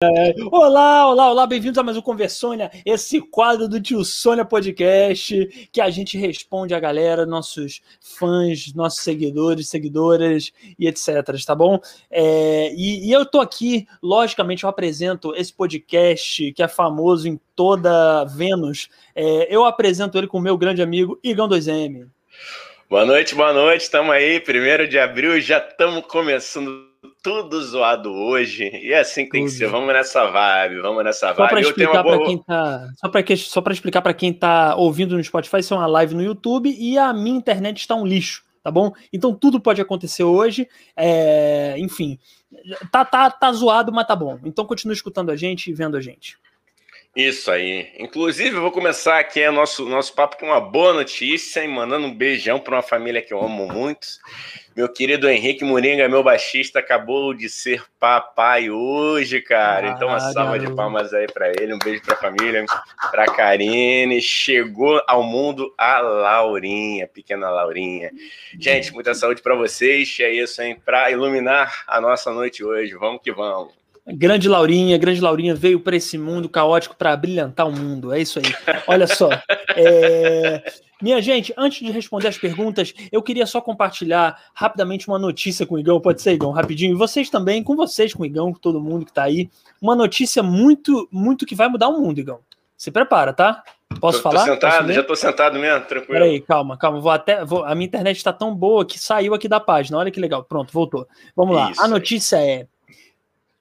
Olá, olá, olá, bem-vindos a mais um Conversônia, esse quadro do Tio Sônia Podcast, que a gente responde a galera, nossos fãs, nossos seguidores, seguidoras e etc, tá bom? É, e, e, eu tô aqui, logicamente, eu apresento esse podcast que é famoso em toda Vênus. É, eu apresento ele com o meu grande amigo Igão 2M. Boa noite, boa noite, estamos aí, primeiro de abril, já estamos começando tudo zoado hoje. E é assim que tem que ser. Vamos nessa vibe, vamos nessa vibe. Só para explicar para boa... quem tá, só para só para explicar para quem tá ouvindo no Spotify, isso é uma live no YouTube e a minha internet está um lixo, tá bom? Então tudo pode acontecer hoje. É... enfim, tá, tá, tá zoado, mas tá bom. Então continue escutando a gente e vendo a gente. Isso aí. Inclusive, eu vou começar aqui o nosso, nosso papo com uma boa notícia e mandando um beijão para uma família que eu amo muito. Meu querido Henrique Moringa, meu baixista, acabou de ser papai hoje, cara. Então, uma salva de palmas aí para ele. Um beijo para a família, para Karine. Chegou ao mundo a Laurinha, pequena Laurinha. Gente, muita saúde para vocês. É isso, hein? Para iluminar a nossa noite hoje. Vamos que vamos. Grande Laurinha, grande Laurinha veio para esse mundo caótico para brilhantar o mundo. É isso aí. Olha só. É... Minha gente, antes de responder as perguntas, eu queria só compartilhar rapidamente uma notícia com o Igão. Pode ser, Igão, rapidinho. E vocês também, com vocês, com o Igão, com todo mundo que está aí. Uma notícia muito, muito que vai mudar o mundo, Igão. Se prepara, tá? Posso tô, falar? Tô sentado, já tô sentado mesmo, tranquilo. Peraí, calma, calma. Vou até. Vou, a minha internet está tão boa que saiu aqui da página. Olha que legal. Pronto, voltou. Vamos lá. Isso a notícia aí. é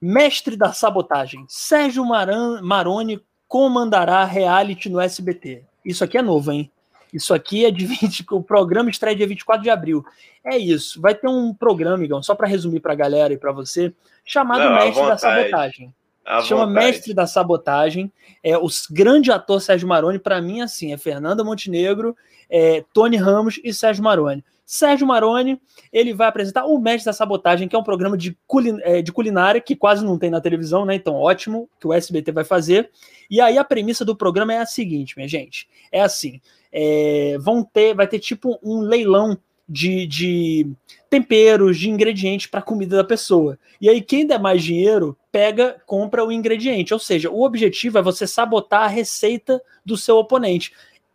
Mestre da sabotagem, Sérgio Maran, Maroni comandará reality no SBT. Isso aqui é novo, hein? Isso aqui é de 20, o programa estreia dia 24 de abril. É isso. Vai ter um programa, Igão, só para resumir para a galera e para você, chamado Não, Mestre da Sabotagem. A Chama vontade. Mestre da Sabotagem. É, o grande ator Sérgio Maroni, para mim, assim, é Fernanda Montenegro, é, Tony Ramos e Sérgio Maroni. Sérgio Maroni, ele vai apresentar o Mestre da Sabotagem, que é um programa de, culin é, de culinária que quase não tem na televisão, né? Então, ótimo que o SBT vai fazer. E aí a premissa do programa é a seguinte, minha gente. É assim: é, vão ter, vai ter tipo um leilão de, de temperos, de ingredientes para a comida da pessoa. E aí, quem der mais dinheiro, pega, compra o ingrediente. Ou seja, o objetivo é você sabotar a receita do seu oponente.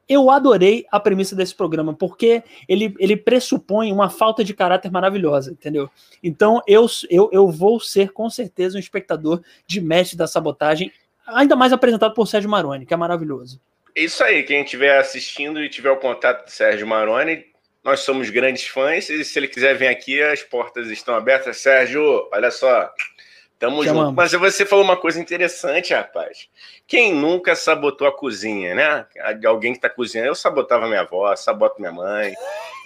Eu adorei a premissa desse programa, porque ele, ele pressupõe uma falta de caráter maravilhosa, entendeu? Então eu, eu, eu vou ser com certeza um espectador de Mestre da Sabotagem, ainda mais apresentado por Sérgio Maroni, que é maravilhoso. Isso aí, quem estiver assistindo e tiver o contato do Sérgio Maroni, nós somos grandes fãs, e se ele quiser vir aqui, as portas estão abertas. Sérgio, olha só, Tamo Chamamos. junto. Mas você falou uma coisa interessante, rapaz. Quem nunca sabotou a cozinha, né? Alguém que tá cozinhando. Eu sabotava minha avó, saboto minha mãe.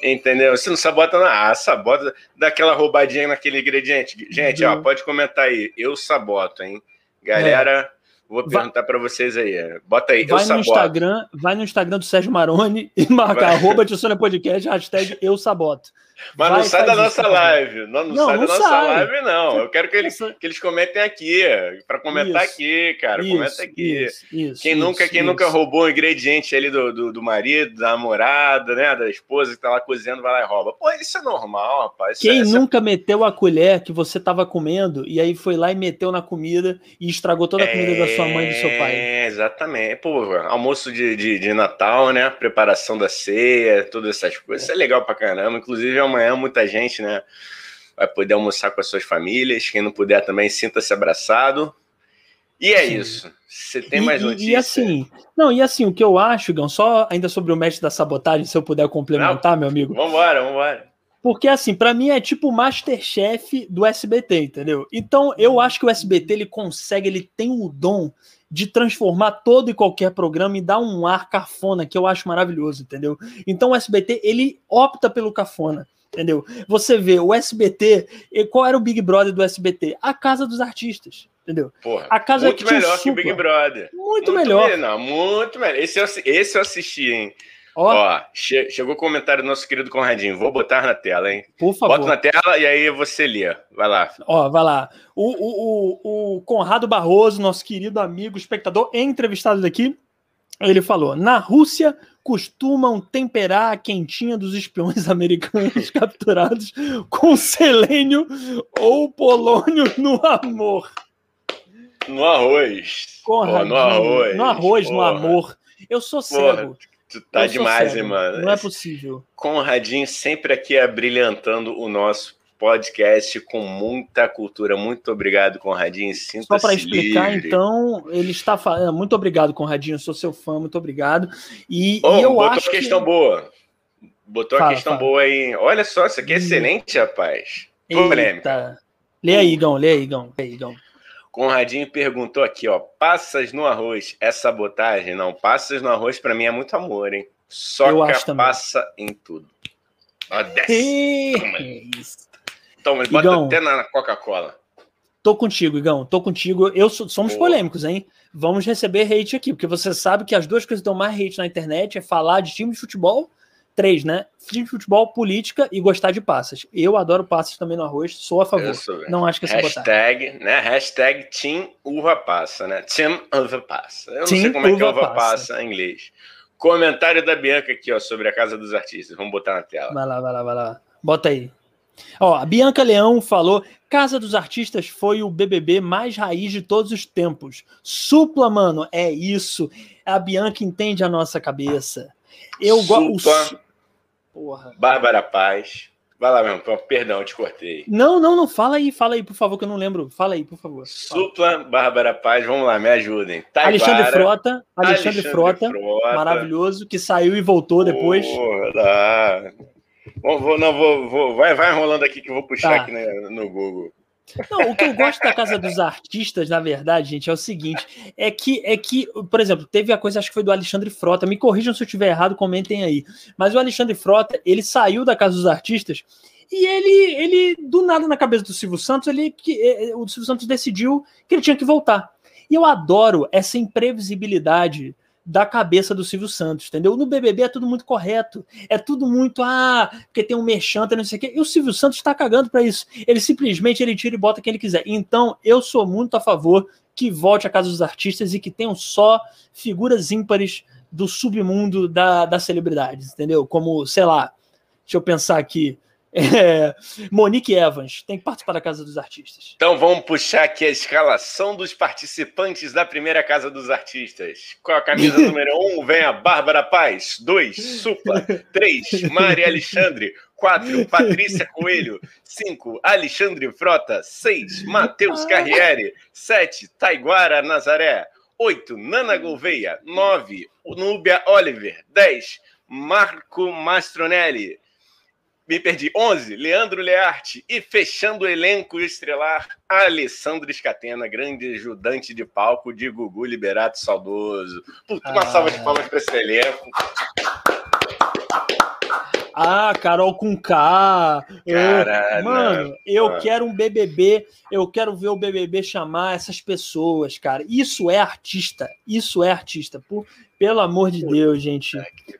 Entendeu? Você não sabota nada. Ah, sabota daquela roubadinha naquele ingrediente. Gente, ó, pode comentar aí. Eu saboto, hein? Galera, é. Vou perguntar para vocês aí. Bota aí, vai no Instagram, Vai no Instagram do Sérgio Maroni e marca arroba Podcast, hashtag eu saboto. Mas vai, não sai da nossa live. Não, não, não sai não da nossa sai. live, não. Eu quero que eles, que eles comentem aqui. Para comentar isso, aqui, cara. Isso, Comenta aqui. Isso, quem nunca, quem nunca roubou um ingrediente ali do, do, do, marido, da namorada, né? Da esposa que tá lá cozinhando, vai lá e rouba. Pô, isso é normal, rapaz. Quem é, nunca é... meteu a colher que você tava comendo e aí foi lá e meteu na comida e estragou toda a comida é... da sua mãe e do seu pai? É, exatamente. Pô, almoço de, de, de Natal, né? Preparação da ceia, todas essas coisas. Isso é legal pra caramba. Inclusive, amanhã muita gente, né? Vai poder almoçar com as suas famílias. Quem não puder também, sinta-se abraçado. E é Sim. isso. Você tem mais notícias? E, assim, não, e assim, o que eu acho, Gão, só ainda sobre o mestre da sabotagem, se eu puder complementar, não, meu amigo. Vambora, vambora. Porque, assim, para mim é tipo o Masterchef do SBT, entendeu? Então, eu acho que o SBT ele consegue, ele tem o dom de transformar todo e qualquer programa e dar um ar cafona, que eu acho maravilhoso, entendeu? Então, o SBT, ele opta pelo cafona entendeu? Você vê o SBT, qual era o Big Brother do SBT? A Casa dos Artistas, entendeu? Porra, a casa muito que melhor que o Big Brother. Muito, muito melhor. Não, muito melhor. Esse eu, esse eu assisti, hein? Ó, Ó che chegou o comentário do nosso querido Conradinho. Vou botar na tela, hein? Por favor. Bota na tela e aí você lê. Vai lá. Ó, vai lá. O, o, o, o Conrado Barroso, nosso querido amigo, espectador, entrevistado daqui, ele falou: na Rússia, costumam temperar a quentinha dos espiões americanos capturados com selênio ou polônio no amor. No arroz. Conradinho, no arroz. No arroz, no amor. Eu sou cego. Tu tá demais, hein, mano? Não é possível. Conradinho sempre aqui abrilhantando o nosso podcast com muita cultura. Muito obrigado, Conradinho. Sinta Só para explicar, livre. então, ele está falando. Muito obrigado, Conradinho. Sou seu fã, muito obrigado. E, oh, e eu botou acho. questão que... boa. Botou fala, a questão fala. boa aí. Olha só, isso aqui é excelente, rapaz. Polêmica. Lê aí, Igão, lê aí, Igão. Lê aí, Igão. Conradinho perguntou aqui, ó, passas no arroz é sabotagem? Não, passas no arroz para mim é muito amor, hein? Soca passa em tudo. Ó, desce. Toma, Toma bota Igão, até na Coca-Cola. Tô contigo, Igão, tô contigo. Eu somos Pô. polêmicos, hein? Vamos receber hate aqui, porque você sabe que as duas coisas que dão mais hate na internet é falar de time de futebol Três, né? Time de futebol, política e gostar de passas. Eu adoro passas também no arroz, sou a favor. Sou, não acho que é Hashtag, botar. né? Hashtag Team Uva Passa, né? Team Uva Passa. Eu não team sei como é que é uva passa. passa em inglês. Comentário da Bianca aqui, ó, sobre a Casa dos Artistas. Vamos botar na tela. Vai lá, vai lá, vai lá. Bota aí. Ó, a Bianca Leão falou: Casa dos Artistas foi o BBB mais raiz de todos os tempos. Supla, mano, é isso. A Bianca entende a nossa cabeça. Eu gosto. Porra. Bárbara Paz. Vai lá mesmo, perdão, te cortei. Não, não, não, fala aí, fala aí, por favor, que eu não lembro. Fala aí, por favor. Supla, Bárbara Paz, vamos lá, me ajudem. Taibara, Alexandre Frota, Alexandre, Alexandre Frota, Frota, maravilhoso, que saiu e voltou depois. Porra, vou, não, vou, vou, vai, vai enrolando aqui que eu vou puxar tá. aqui no, no Google. Não, o que eu gosto da Casa dos Artistas, na verdade, gente, é o seguinte: é que, é que, por exemplo, teve a coisa, acho que foi do Alexandre Frota. Me corrijam se eu estiver errado, comentem aí. Mas o Alexandre Frota, ele saiu da Casa dos Artistas e ele, ele do nada na cabeça do Silvio Santos, ele, que, é, é, o Silvio Santos decidiu que ele tinha que voltar. E eu adoro essa imprevisibilidade da cabeça do Silvio Santos, entendeu? No BBB é tudo muito correto, é tudo muito, ah, porque tem um merchanta, não sei o quê, e o Silvio Santos está cagando para isso. Ele simplesmente ele tira e bota quem ele quiser. Então, eu sou muito a favor que volte a casa dos artistas e que tenham só figuras ímpares do submundo da, das celebridades, entendeu? Como, sei lá, deixa eu pensar aqui, é, Monique Evans tem que participar da Casa dos Artistas. Então vamos puxar aqui a escalação dos participantes da primeira Casa dos Artistas. Com a camisa número 1 um, vem a Bárbara Paz. 2, Supla. 3, Mari Alexandre. 4, Patrícia Coelho. 5, Alexandre Frota. 6, Matheus Carriere. 7, Taiguara Nazaré. 8, Nana Gouveia. 9, Núbia Oliver. 10, Marco Mastronelli me perdi. 11, Leandro Learte. E fechando o elenco estrelar, Alessandro Escatena, grande ajudante de palco de Gugu Liberato Saudoso. Puta, uma ah. salva de palmas para esse elenco. Ah, Carol com K. Caralho, mano, eu mano. quero um BBB, eu quero ver o BBB chamar essas pessoas, cara. Isso é artista, isso é artista. Por, pelo amor de Deus, gente.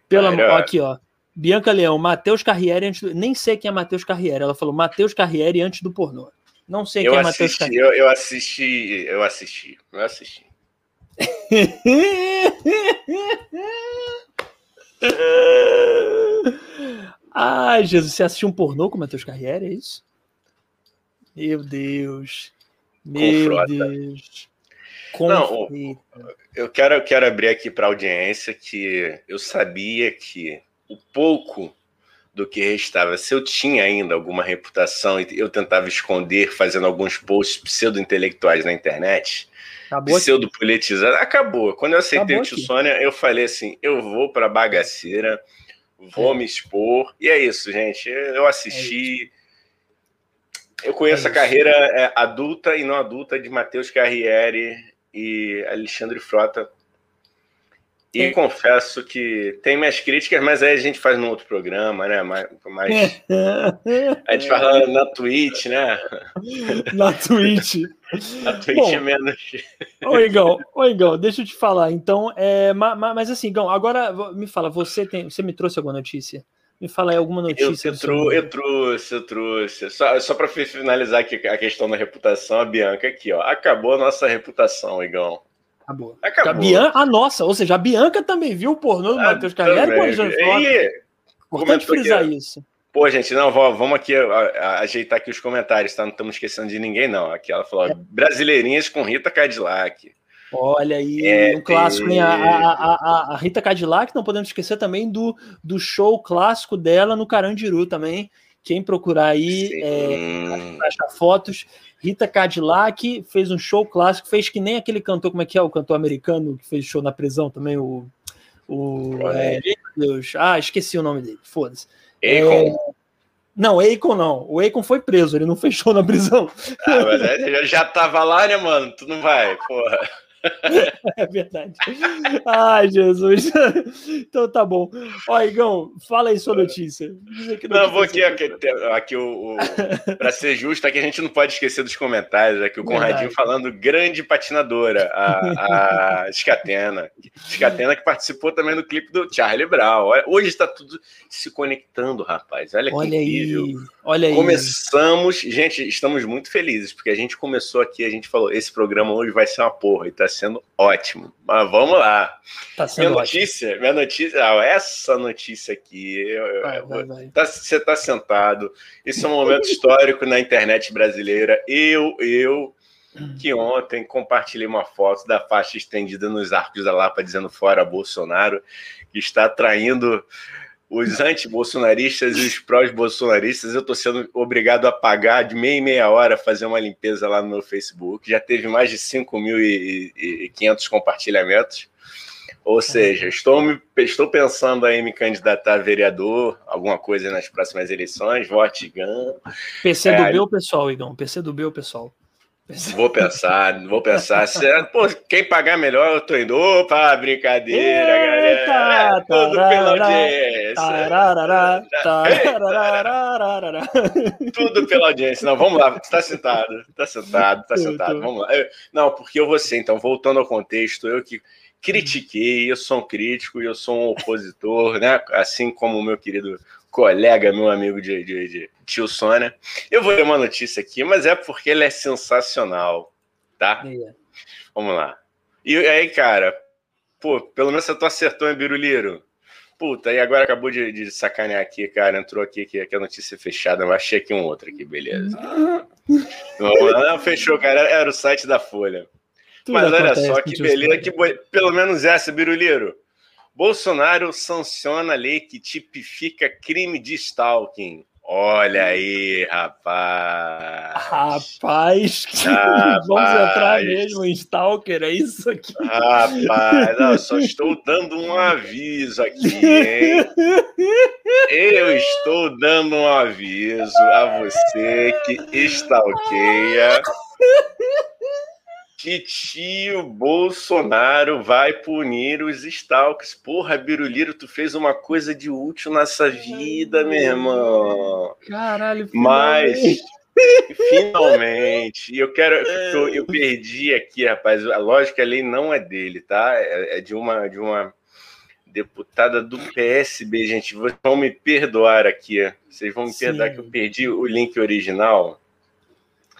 Pelo amor, aqui, ó. Bianca Leão, Matheus Carriere antes do... Nem sei quem é Matheus Carriere. Ela falou Matheus Carriere antes do pornô. Não sei eu quem é Matheus Carriere. Eu, eu assisti, eu assisti, eu assisti. Ai, Jesus, você assistiu um pornô com Matheus Carriere, é isso? Meu Deus. Meu Deus. Não, eu quero, eu quero abrir aqui para a audiência que eu sabia que o pouco do que restava, se eu tinha ainda alguma reputação e eu tentava esconder fazendo alguns posts pseudo-intelectuais na internet, pseudo-politizado, acabou. Quando eu aceitei o Tio Sônia, eu falei assim: eu vou para bagaceira, vou é. me expor, e é isso, gente. Eu assisti. É eu conheço é a carreira é, adulta e não adulta de Matheus Carriere e Alexandre Frota e é. confesso que tem minhas críticas, mas aí a gente faz num outro programa, né? Mais, mais... a gente fala na Twitch, né? Na Twitch. na Twitch Bom, é menos. Ô, Igão, ô, Igão, deixa eu te falar. Então, é, mas, mas assim, Igão, agora me fala, você tem, você me trouxe alguma notícia? Me fala aí alguma notícia. Eu, eu, trou eu trouxe, eu trouxe. Só, só para finalizar aqui a questão da reputação, a Bianca aqui, ó. Acabou a nossa reputação, Igão. Acabou. Acabou. A, Bianca, a nossa, ou seja, a Bianca também viu o pornô do ah, Matheus Carreira com a Importante frisar aqui, isso. Pô, gente, não, vamos aqui ajeitar aqui os comentários, tá? Não estamos esquecendo de ninguém, não. Aqui ela falou: é. brasileirinhas com Rita Cadillac. Olha aí, é, um clássico, hein? A, a, a, Rita Cadillac, não podemos esquecer também do, do show clássico dela no Carandiru também. Quem procurar aí, é, achar fotos. Rita Cadillac fez um show clássico, fez que nem aquele cantor, como é que é? O cantor americano que fez show na prisão também, o. o é, Deus. Ah, esqueci o nome dele, foda-se. É, não, Akon não. O Akon foi preso, ele não fechou na prisão. Ah, mas é, já tava lá, né, mano? Tu não vai, porra. É verdade. Ai, Jesus. Então tá bom. Ó, Igão, fala aí sua notícia. notícia não, vou aqui, aqui, aqui o, o para ser justo, aqui a gente não pode esquecer dos comentários. Aqui o Conradinho falando grande patinadora, a, a Scatena. Scatena que participou também do clipe do Charlie Brown. Hoje está tudo se conectando, rapaz. Olha que Olha incrível. Aí. Olha aí. Começamos, gente, estamos muito felizes, porque a gente começou aqui, a gente falou, esse programa hoje vai ser uma porra, e tá sendo ótimo. Mas vamos lá. Tá minha notícia, ótimo. minha notícia, ah, essa notícia aqui, eu, vai, vai, vai. Tá, você tá sentado, isso é um momento histórico na internet brasileira. Eu, eu, que ontem compartilhei uma foto da faixa estendida nos arcos da Lapa dizendo fora Bolsonaro, que está atraindo os anti-bolsonaristas e os pró-bolsonaristas, eu estou sendo obrigado a pagar de meia e meia hora fazer uma limpeza lá no meu Facebook. Já teve mais de 5.500 compartilhamentos. Ou seja, estou, me, estou pensando em me candidatar a vereador, alguma coisa nas próximas eleições, vote GAN. PC do é, meu pessoal, Igão. PC do meu pessoal. Vou pensar, vou pensar. É, pô, quem pagar melhor, eu tô indo. Opa, brincadeira, Eita, galera. É, tudo pela audiência. tudo pela audiência. Não, vamos lá. Você tá sentado. Tá sentado, tá sentado. Vamos lá. não, porque eu vou ser, então, voltando ao contexto, eu que critiquei, eu sou um crítico e eu sou um opositor, né? Assim como o meu querido colega, meu amigo de, de, de tio Sônia. Eu vou ler uma notícia aqui, mas é porque ele é sensacional, tá? Yeah. Vamos lá. E aí, cara, pô, pelo menos você tu acertou, hein, Biruliro? Puta, e agora acabou de, de, sacanear aqui, cara. Entrou aqui que, que a notícia é fechada. Eu achei aqui um outro aqui, beleza. não, não, fechou, cara. Era o site da Folha. Tudo Mas olha só que beleza, que pelo menos essa, Biruliro. Bolsonaro sanciona a lei que tipifica crime de stalking. Olha aí, rapaz. Rapaz, rapaz. vamos entrar mesmo em Stalker, é isso aqui? Rapaz, não, só estou dando um aviso aqui, hein? Eu estou dando um aviso a você que stalkeia que tio Bolsonaro vai punir os stalks. Porra, Biruliro, tu fez uma coisa de útil nessa vida, meu irmão. Caralho, Mas, finalmente, eu quero. Eu, eu, perdi aqui, rapaz. A lógica, a lei não é dele, tá? É, é de uma. De uma deputada do PSB, gente. Vocês vão me perdoar aqui. Vocês vão me Sim. perdoar que eu perdi o link original.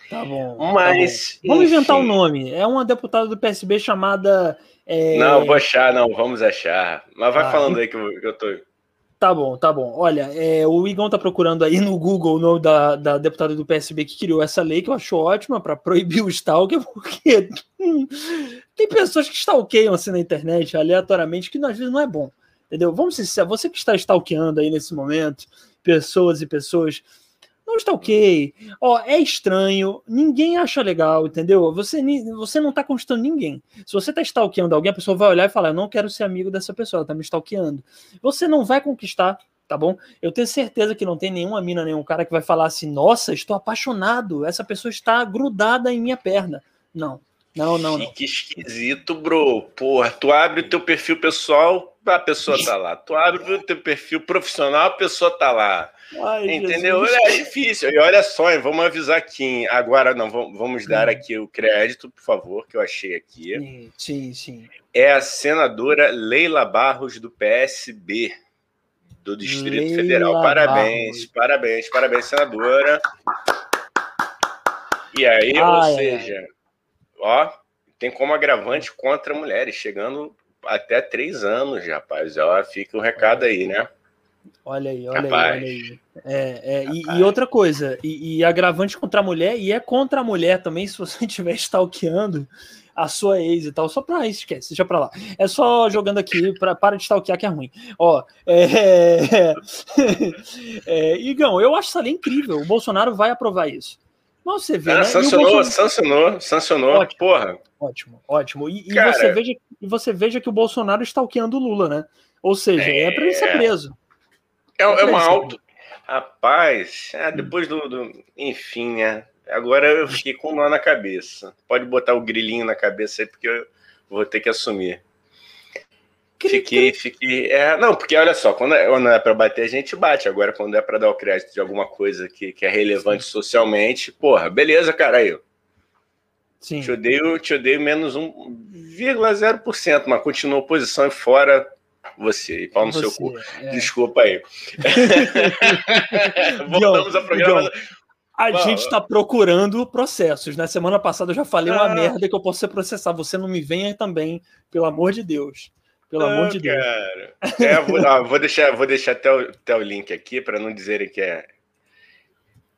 Tá bom. Mas. Tá bom. Vamos inventar um nome. É uma deputada do PSB chamada. É... Não, vou achar, não, vamos achar. Mas vai ah, falando aí que eu, que eu tô. Tá bom, tá bom. Olha, é, o Igão tá procurando aí no Google o nome da, da deputada do PSB que criou essa lei, que eu acho ótima, para proibir o stalker, porque tem pessoas que stalkeiam assim na internet aleatoriamente, que às vezes não é bom. Entendeu? Vamos ser sinceros, você que está stalkeando aí nesse momento, pessoas e pessoas está ok. Ó, é estranho, ninguém acha legal, entendeu? Você, você não está conquistando ninguém. Se você está stalkeando alguém, a pessoa vai olhar e falar: Eu não quero ser amigo dessa pessoa, ela está me stalkeando. Você não vai conquistar, tá bom? Eu tenho certeza que não tem nenhuma mina, nenhum cara que vai falar assim: Nossa, estou apaixonado, essa pessoa está grudada em minha perna. Não. Não, não, não. Que esquisito, bro. Porra, tu abre o teu perfil pessoal, a pessoa tá lá. Tu abre o teu perfil profissional, a pessoa tá lá. Ai, Entendeu? Jesus. É difícil. E olha só, vamos avisar aqui. Agora, não, vamos dar hum. aqui o crédito, por favor, que eu achei aqui. Sim, sim. É a senadora Leila Barros, do PSB, do Distrito Leila Federal. Parabéns, Barros. parabéns, parabéns, senadora. E aí, ai, ou seja, ai. ó, tem como agravante contra mulheres, chegando até três anos, rapaz. Ó, fica o recado aí, né? Olha aí, olha Capaz. aí, olha aí. É, é, e, e, outra coisa, e, e, agravante contra a mulher, e é contra a mulher também, se você estiver stalkeando a sua ex e tal, só pra isso, esquece, deixa pra lá. É só jogando aqui, pra, para de stalkear que é ruim. Ó, é, é, Igão, eu acho essa lei incrível, o Bolsonaro vai aprovar isso. Mas você vê, ah, né? Sancionou, Bolsonaro... sancionou, sancionou, ótimo, porra. Ótimo, ótimo. E, e, você veja, e você veja que o Bolsonaro está stalkeando o Lula, né? Ou seja, é, é para ele ser preso. É, é, uma auto. Rapaz, é, depois do, do, Enfim, né? Agora eu fiquei com um nó na cabeça. Pode botar o grilinho na cabeça aí, porque eu vou ter que assumir. Fiquei, fiquei. É, não, porque olha só, quando é, quando é para bater, a gente bate. Agora, quando é para dar o crédito de alguma coisa que, que é relevante Sim. socialmente, porra, beleza, cara, aí. Sim. Te odeio, te odeio menos 1,0%, mas continua oposição e fora você. E pau no você, seu cu. É. Desculpa aí. Voltamos ao programa. A gente está procurando processos. Na né? semana passada eu já falei ah. uma merda que eu posso ser processado. Você não me venha também, pelo amor de Deus. Pelo não, amor de. Deus. É, vou, vou, deixar, vou deixar até o, até o link aqui para não dizerem que é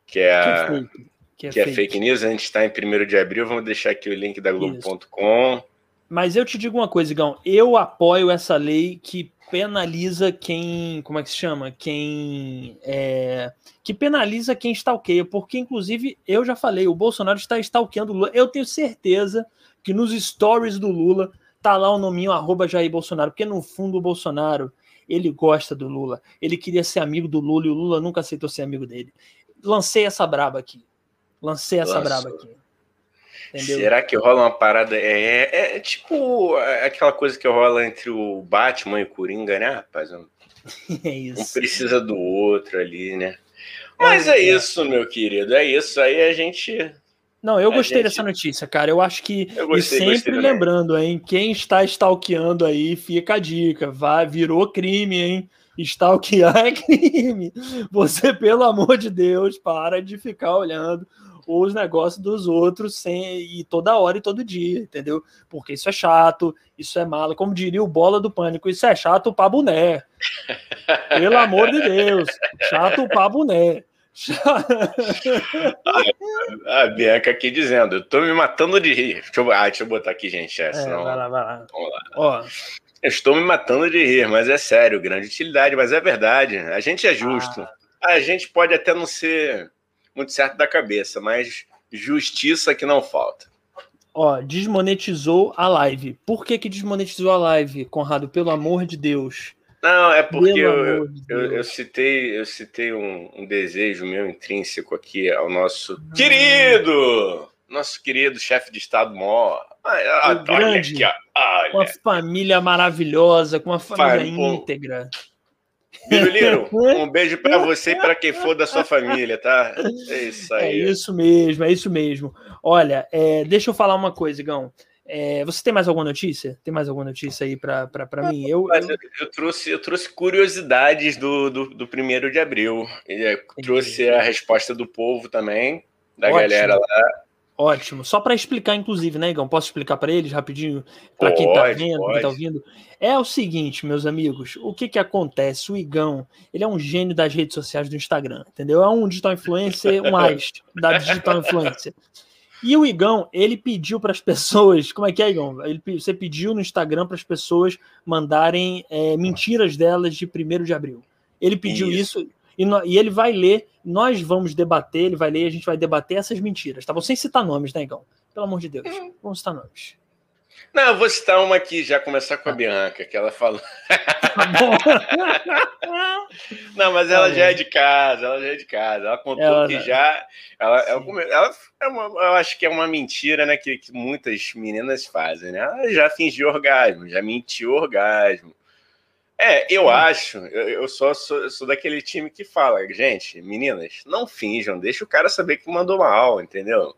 que é, que é, fake, que é, que é fake news. A gente está em 1 de abril. Vamos deixar aqui o link da Globo.com. Mas eu te digo uma coisa, Igão. Eu apoio essa lei que penaliza quem. Como é que se chama? Quem. É, que penaliza quem stalkeia. Porque, inclusive, eu já falei, o Bolsonaro está stalkeando o Lula. Eu tenho certeza que nos stories do Lula tá lá o nominho arroba Jair Bolsonaro. Porque, no fundo, o Bolsonaro. Ele gosta do Lula. Ele queria ser amigo do Lula e o Lula nunca aceitou ser amigo dele. Lancei essa braba aqui. Lancei essa Lançou. braba aqui. Entendeu? Será que rola uma parada? É, é, é, tipo aquela coisa que rola entre o Batman e o Coringa, né, rapaz? Um, é isso. Um precisa do outro ali, né? Mas é, é isso, meu querido. É isso. Aí a gente. Não, eu gostei gente... dessa notícia, cara. Eu acho que. Eu gostei, e sempre lembrando, hein? Quem está stalkeando aí, fica a dica. Vai, virou crime, hein? Stalkear é crime. Você, pelo amor de Deus, para de ficar olhando os negócios dos outros sem e toda hora e todo dia, entendeu? Porque isso é chato, isso é malo, como diria o bola do pânico, isso é chato pra boné. Pelo amor de Deus, chato pra boné. a Bianca aqui dizendo, eu tô me matando de rir. Deixa eu, ah, deixa eu botar aqui, gente. É, senão... vai lá, vai lá. Vamos lá. Ó. Eu estou me matando de rir, mas é sério, grande utilidade, mas é verdade. A gente é justo. Ah. A gente pode até não ser muito certo da cabeça, mas justiça que não falta. Ó, desmonetizou a live. Por que que desmonetizou a live, Conrado? Pelo amor de Deus. Não, é porque eu, de eu, eu, citei, eu citei um, um, desejo meu intrínseco aqui ao nosso Não. querido, nosso querido chefe de Estado Mó. Olha aqui, olha. Uma família maravilhosa, com uma família íntegra. Biruliro, um beijo para você e para quem for da sua família, tá? É isso aí. É isso mesmo, é isso mesmo. Olha, é, deixa eu falar uma coisa, Igão. É, você tem mais alguma notícia? Tem mais alguma notícia aí para mim? Eu, eu... eu, trouxe, eu trouxe curiosidades do, do, do primeiro de abril. Eu trouxe a resposta do povo também, da Ótimo. galera lá. Ótimo. Só para explicar, inclusive, né, Igão? Posso explicar para eles rapidinho, para quem está vendo, quem está ouvindo? É o seguinte, meus amigos, o que que acontece? O Igão, ele é um gênio das redes sociais do Instagram, entendeu? É um digital influencer, um mais da digital influencer. E o Igão, ele pediu para as pessoas, como é que é, Igão? Ele, você pediu no Instagram para as pessoas mandarem é, mentiras delas de 1 de abril. Ele pediu isso, isso e, no, e, ele vai ler, nós vamos debater, ele vai ler, a gente vai debater essas mentiras, tá bom? Sem citar nomes, né, Igão? Pelo amor de Deus, hum. vamos citar nomes. Não, eu vou citar uma aqui, já começar com a. Bianca, que ela falou. Tá bom. Não, mas ela tá já é de casa, ela já é de casa. Ela contou ela, que já. Ela, ela, ela é uma, eu acho que é uma mentira, né? Que, que muitas meninas fazem, né? Ela já fingiu orgasmo, já mentiu orgasmo. É, eu acho, eu, só sou, sou, daquele time que fala, gente, meninas, não finjam, deixa o cara saber que mandou mal, entendeu?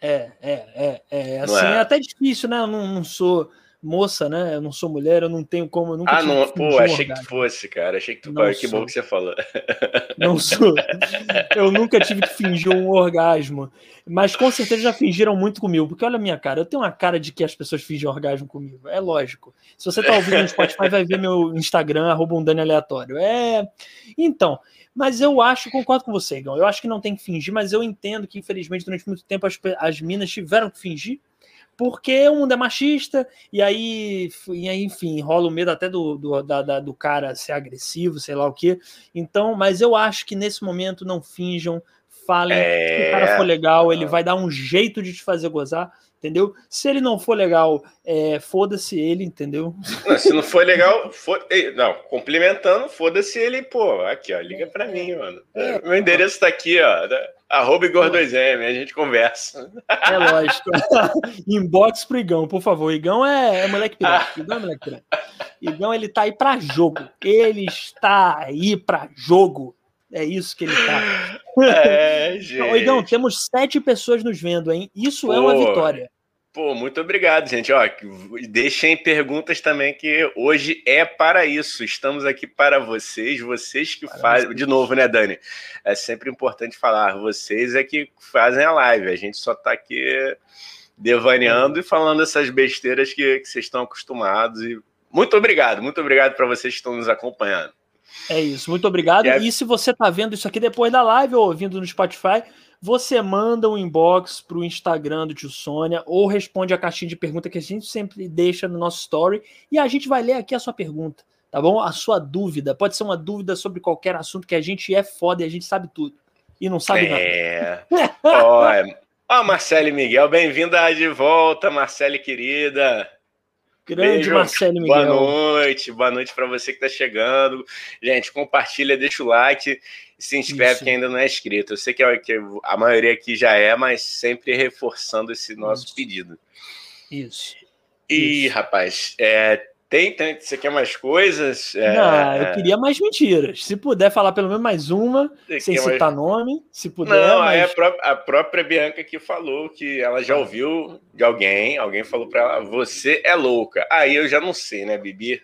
É, é, é, é assim, é? é? até difícil, né? Eu não, não sou moça, né? Eu não sou mulher, eu não tenho como. Nunca ah, não, pô, achei um que fosse, cara. Achei que tu. Não que sou. bom que você falou. Não sou. Eu nunca tive que fingir um orgasmo. Mas com certeza já fingiram muito comigo. Porque olha a minha cara, eu tenho uma cara de que as pessoas fingem orgasmo comigo. É lógico. Se você tá ouvindo no Spotify, vai ver meu Instagram, arroba um Dani aleatório. É. Então. Mas eu acho, concordo com você, Igão. Eu acho que não tem que fingir, mas eu entendo que, infelizmente, durante muito tempo as, as minas tiveram que fingir porque o mundo é machista, e aí, e aí enfim, rola o medo até do, do, da, da, do cara ser agressivo, sei lá o quê. Então, mas eu acho que nesse momento não finjam, falem. É... Se o cara for legal, ele vai dar um jeito de te fazer gozar entendeu? Se ele não for legal, é, foda-se ele, entendeu? Não, se não for legal, for... não, complementando, foda-se ele, pô, aqui, ó, liga pra mim, mano. É, Meu endereço tá aqui, ó, arroba Igor2M, a gente conversa. É lógico. Inbox pro Igão, por favor. Igão é, é moleque pirata. Igão é moleque pirata. Igão, ele tá aí pra jogo. Ele está aí pra jogo. É isso que ele tá. É, gente. Igão, temos sete pessoas nos vendo, hein? Isso Pô, é uma vitória. Pô, muito obrigado, gente. Ó, deixem perguntas também, que hoje é para isso. Estamos aqui para vocês, vocês que fazem. De novo, né, Dani? É sempre importante falar, vocês é que fazem a live. A gente só está aqui devaneando e falando essas besteiras que, que vocês estão acostumados. E muito obrigado, muito obrigado para vocês que estão nos acompanhando. É isso, muito obrigado. É... E se você está vendo isso aqui depois da live ou ouvindo no Spotify, você manda um inbox para o Instagram do tio Sônia ou responde a caixinha de pergunta que a gente sempre deixa no nosso story e a gente vai ler aqui a sua pergunta, tá bom? A sua dúvida. Pode ser uma dúvida sobre qualquer assunto que a gente é foda e a gente sabe tudo. E não sabe é... nada. Ó, oh, Marcele Miguel, bem-vinda de volta, Marcele querida. Grande Beijo, Marcelo Miguel. Boa noite, boa noite para você que está chegando. Gente, compartilha, deixa o like e se inscreve Isso. quem ainda não é inscrito. Eu sei que a maioria aqui já é, mas sempre reforçando esse nosso Isso. pedido. Isso. E, Isso. rapaz, é, tem, tem, você quer mais coisas? É... Não, eu queria mais mentiras. Se puder falar pelo menos mais uma, você sem citar mais... nome, se puder. Não, mas... é a, própria, a, própria Bianca que falou que ela já ouviu de alguém, alguém falou para ela, você é louca. Aí eu já não sei, né, Bibi?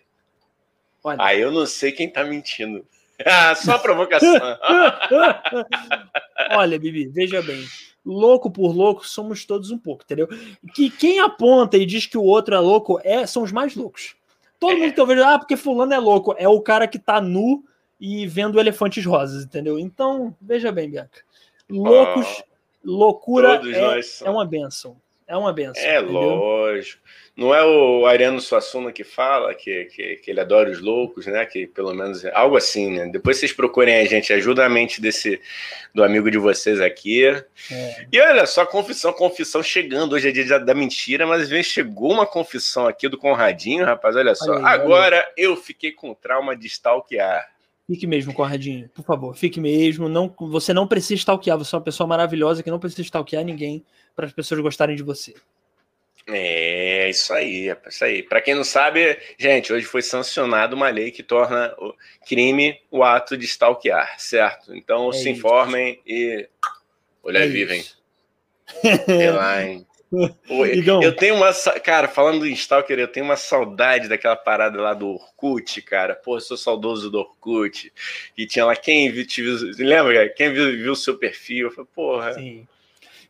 Olha. Aí eu não sei quem tá mentindo. Ah, só provocação. Olha, Bibi, veja bem. Louco por louco, somos todos um pouco, entendeu? Que quem aponta e diz que o outro é louco é, são os mais loucos. Todo mundo que eu vejo, ah, porque fulano é louco. É o cara que tá nu e vendo elefantes rosas, entendeu? Então, veja bem, Bianca. Loucos, oh, loucura é, é uma benção. É uma benção. É entendeu? lógico. Não é o Ariano Suassuna que fala que, que, que, ele adora os loucos, né? Que pelo menos é algo assim, né? Depois vocês procurem a gente, ajuda a mente desse do amigo de vocês aqui. É. E olha só, confissão, confissão chegando. Hoje é dia da mentira, mas vem chegou uma confissão aqui do Conradinho, rapaz. Olha só. Olha aí, Agora olha. eu fiquei com trauma de stalkear. Fique mesmo, Conradinho, por favor, fique mesmo. Não, você não precisa stalkear, você é uma pessoa maravilhosa que não precisa stalkear ninguém para as pessoas gostarem de você. É, isso aí, é isso aí. Para quem não sabe, gente, hoje foi sancionada uma lei que torna o crime o ato de stalkear, certo? Então é se isso. informem e olha, é vivem. eu tenho uma. Cara, falando em Stalker, eu tenho uma saudade daquela parada lá do Orkut, cara. Pô, eu sou saudoso do Orkut. E tinha lá quem viu. Lembra? Quem viu o seu perfil? Eu falei, porra. Sim.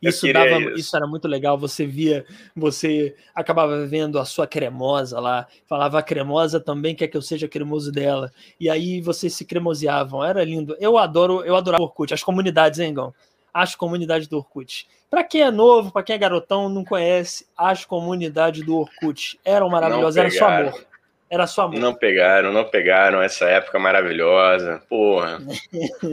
Isso dava, isso. isso. era muito legal. Você via, você acabava vendo a sua cremosa lá, falava a cremosa também quer que eu seja cremoso dela. E aí vocês se cremoseavam. Era lindo. Eu adoro, eu adorava o Orkut, as comunidades, hein, Gão? As comunidades do Orkut. Para quem é novo, para quem é garotão, não conhece, as comunidades do Orkut eram maravilhosas, era só amor. Era só amor. Não pegaram, não pegaram essa época maravilhosa. Porra.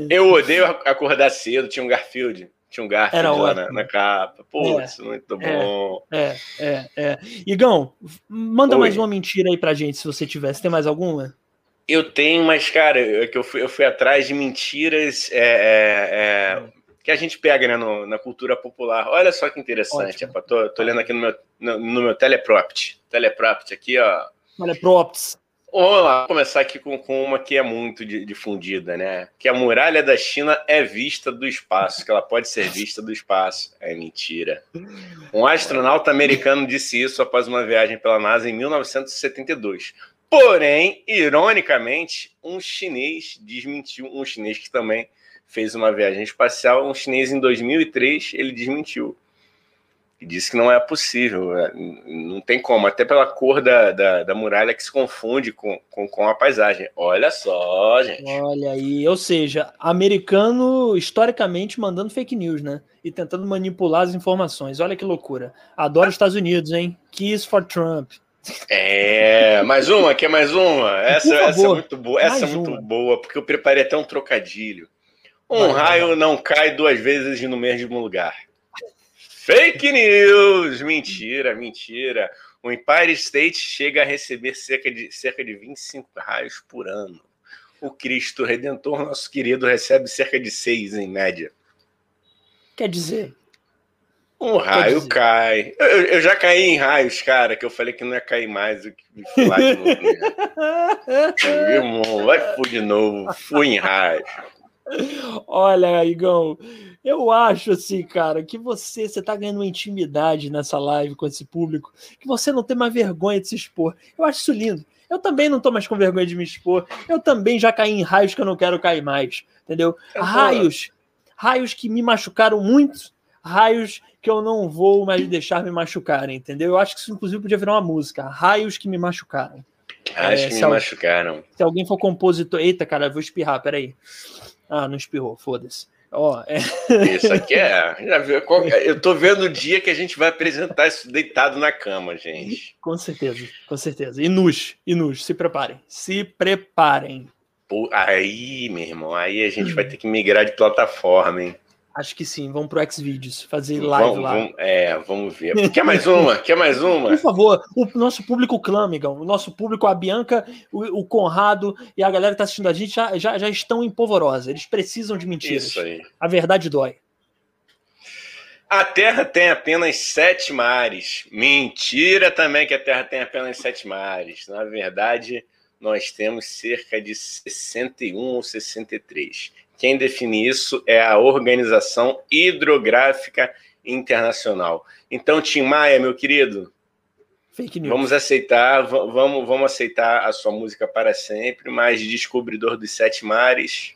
eu odeio acordar cedo, tinha um Garfield. Tinha um Garfield lá na, na, capa. Pô, é, muito é, bom. É, é, é. Igão, manda Oi. mais uma mentira aí pra gente, se você tivesse. Tem mais alguma? Eu tenho, mas, cara, é que eu fui, eu fui atrás de mentiras é, é, é que a gente pega né, no, na cultura popular. Olha só que interessante. Opa, tô, tô lendo aqui no meu, no, no meu telepropt. Telepropt aqui, ó. Telepropt. Vamos lá, começar aqui com, com uma que é muito difundida, né? Que a muralha da China é vista do espaço, que ela pode ser vista do espaço. É mentira. Um astronauta americano disse isso após uma viagem pela NASA em 1972. Porém, ironicamente, um chinês desmentiu, um chinês que também fez uma viagem espacial, um chinês em 2003, ele desmentiu e disse que não é possível, é, não tem como, até pela cor da, da, da muralha que se confunde com, com, com, a paisagem. Olha só, gente. Olha aí, ou seja, americano historicamente mandando fake news, né? E tentando manipular as informações. Olha que loucura. Adoro os Estados Unidos, hein? Kiss for Trump. É, mais uma, quer mais uma? Essa, essa é muito boa, essa é muito uma. boa, porque eu preparei até um trocadilho. Um vai, raio não cai duas vezes no mesmo lugar. Fake news! Mentira, mentira. O Empire State chega a receber cerca de, cerca de 25 raios por ano. O Cristo Redentor, nosso querido, recebe cerca de 6 em média. Quer dizer. Um raio cai. Eu, eu, já caí em raios, cara, que eu falei que não ia cair mais que falar de novo. Né? Irmão, vai fui de novo. Fui em raios. Olha, Igão, eu acho assim, cara, que você você tá ganhando uma intimidade nessa live com esse público, que você não tem mais vergonha de se expor. Eu acho isso lindo. Eu também não tô mais com vergonha de me expor. Eu também já caí em raios que eu não quero cair mais, entendeu? Raios, raios que me machucaram muito, raios que eu não vou mais deixar me machucarem, entendeu? Eu acho que isso inclusive podia virar uma música, raios que me machucaram. Raios é, que me machucaram. Se alguém for compositor, eita, cara, eu vou espirrar, peraí. Ah, não espirrou, foda-se. Ó, é... Isso aqui é. Já viu, eu tô vendo o dia que a gente vai apresentar isso deitado na cama, gente. Com certeza, com certeza. E nus, e nus, se preparem. Se preparem. Pô, aí, meu irmão, aí a gente vai ter que migrar de plataforma, hein? Acho que sim, vamos pro Xvideos, fazer live vamos, lá. Vamos, é, vamos ver. Quer mais uma? Quer mais uma? Por favor, o nosso público clama, Igão. O nosso público, a Bianca, o, o Conrado e a galera que tá assistindo a gente já, já, já estão em polvorosa. Eles precisam de mentiras. Isso aí. A verdade dói. A Terra tem apenas sete mares. Mentira também que a Terra tem apenas sete mares. Na verdade, nós temos cerca de 61 ou 63. Quem define isso é a Organização Hidrográfica Internacional. Então, Tim Maia, meu querido, vamos aceitar, vamos, vamos aceitar a sua música para sempre, mas Descobridor dos Sete Mares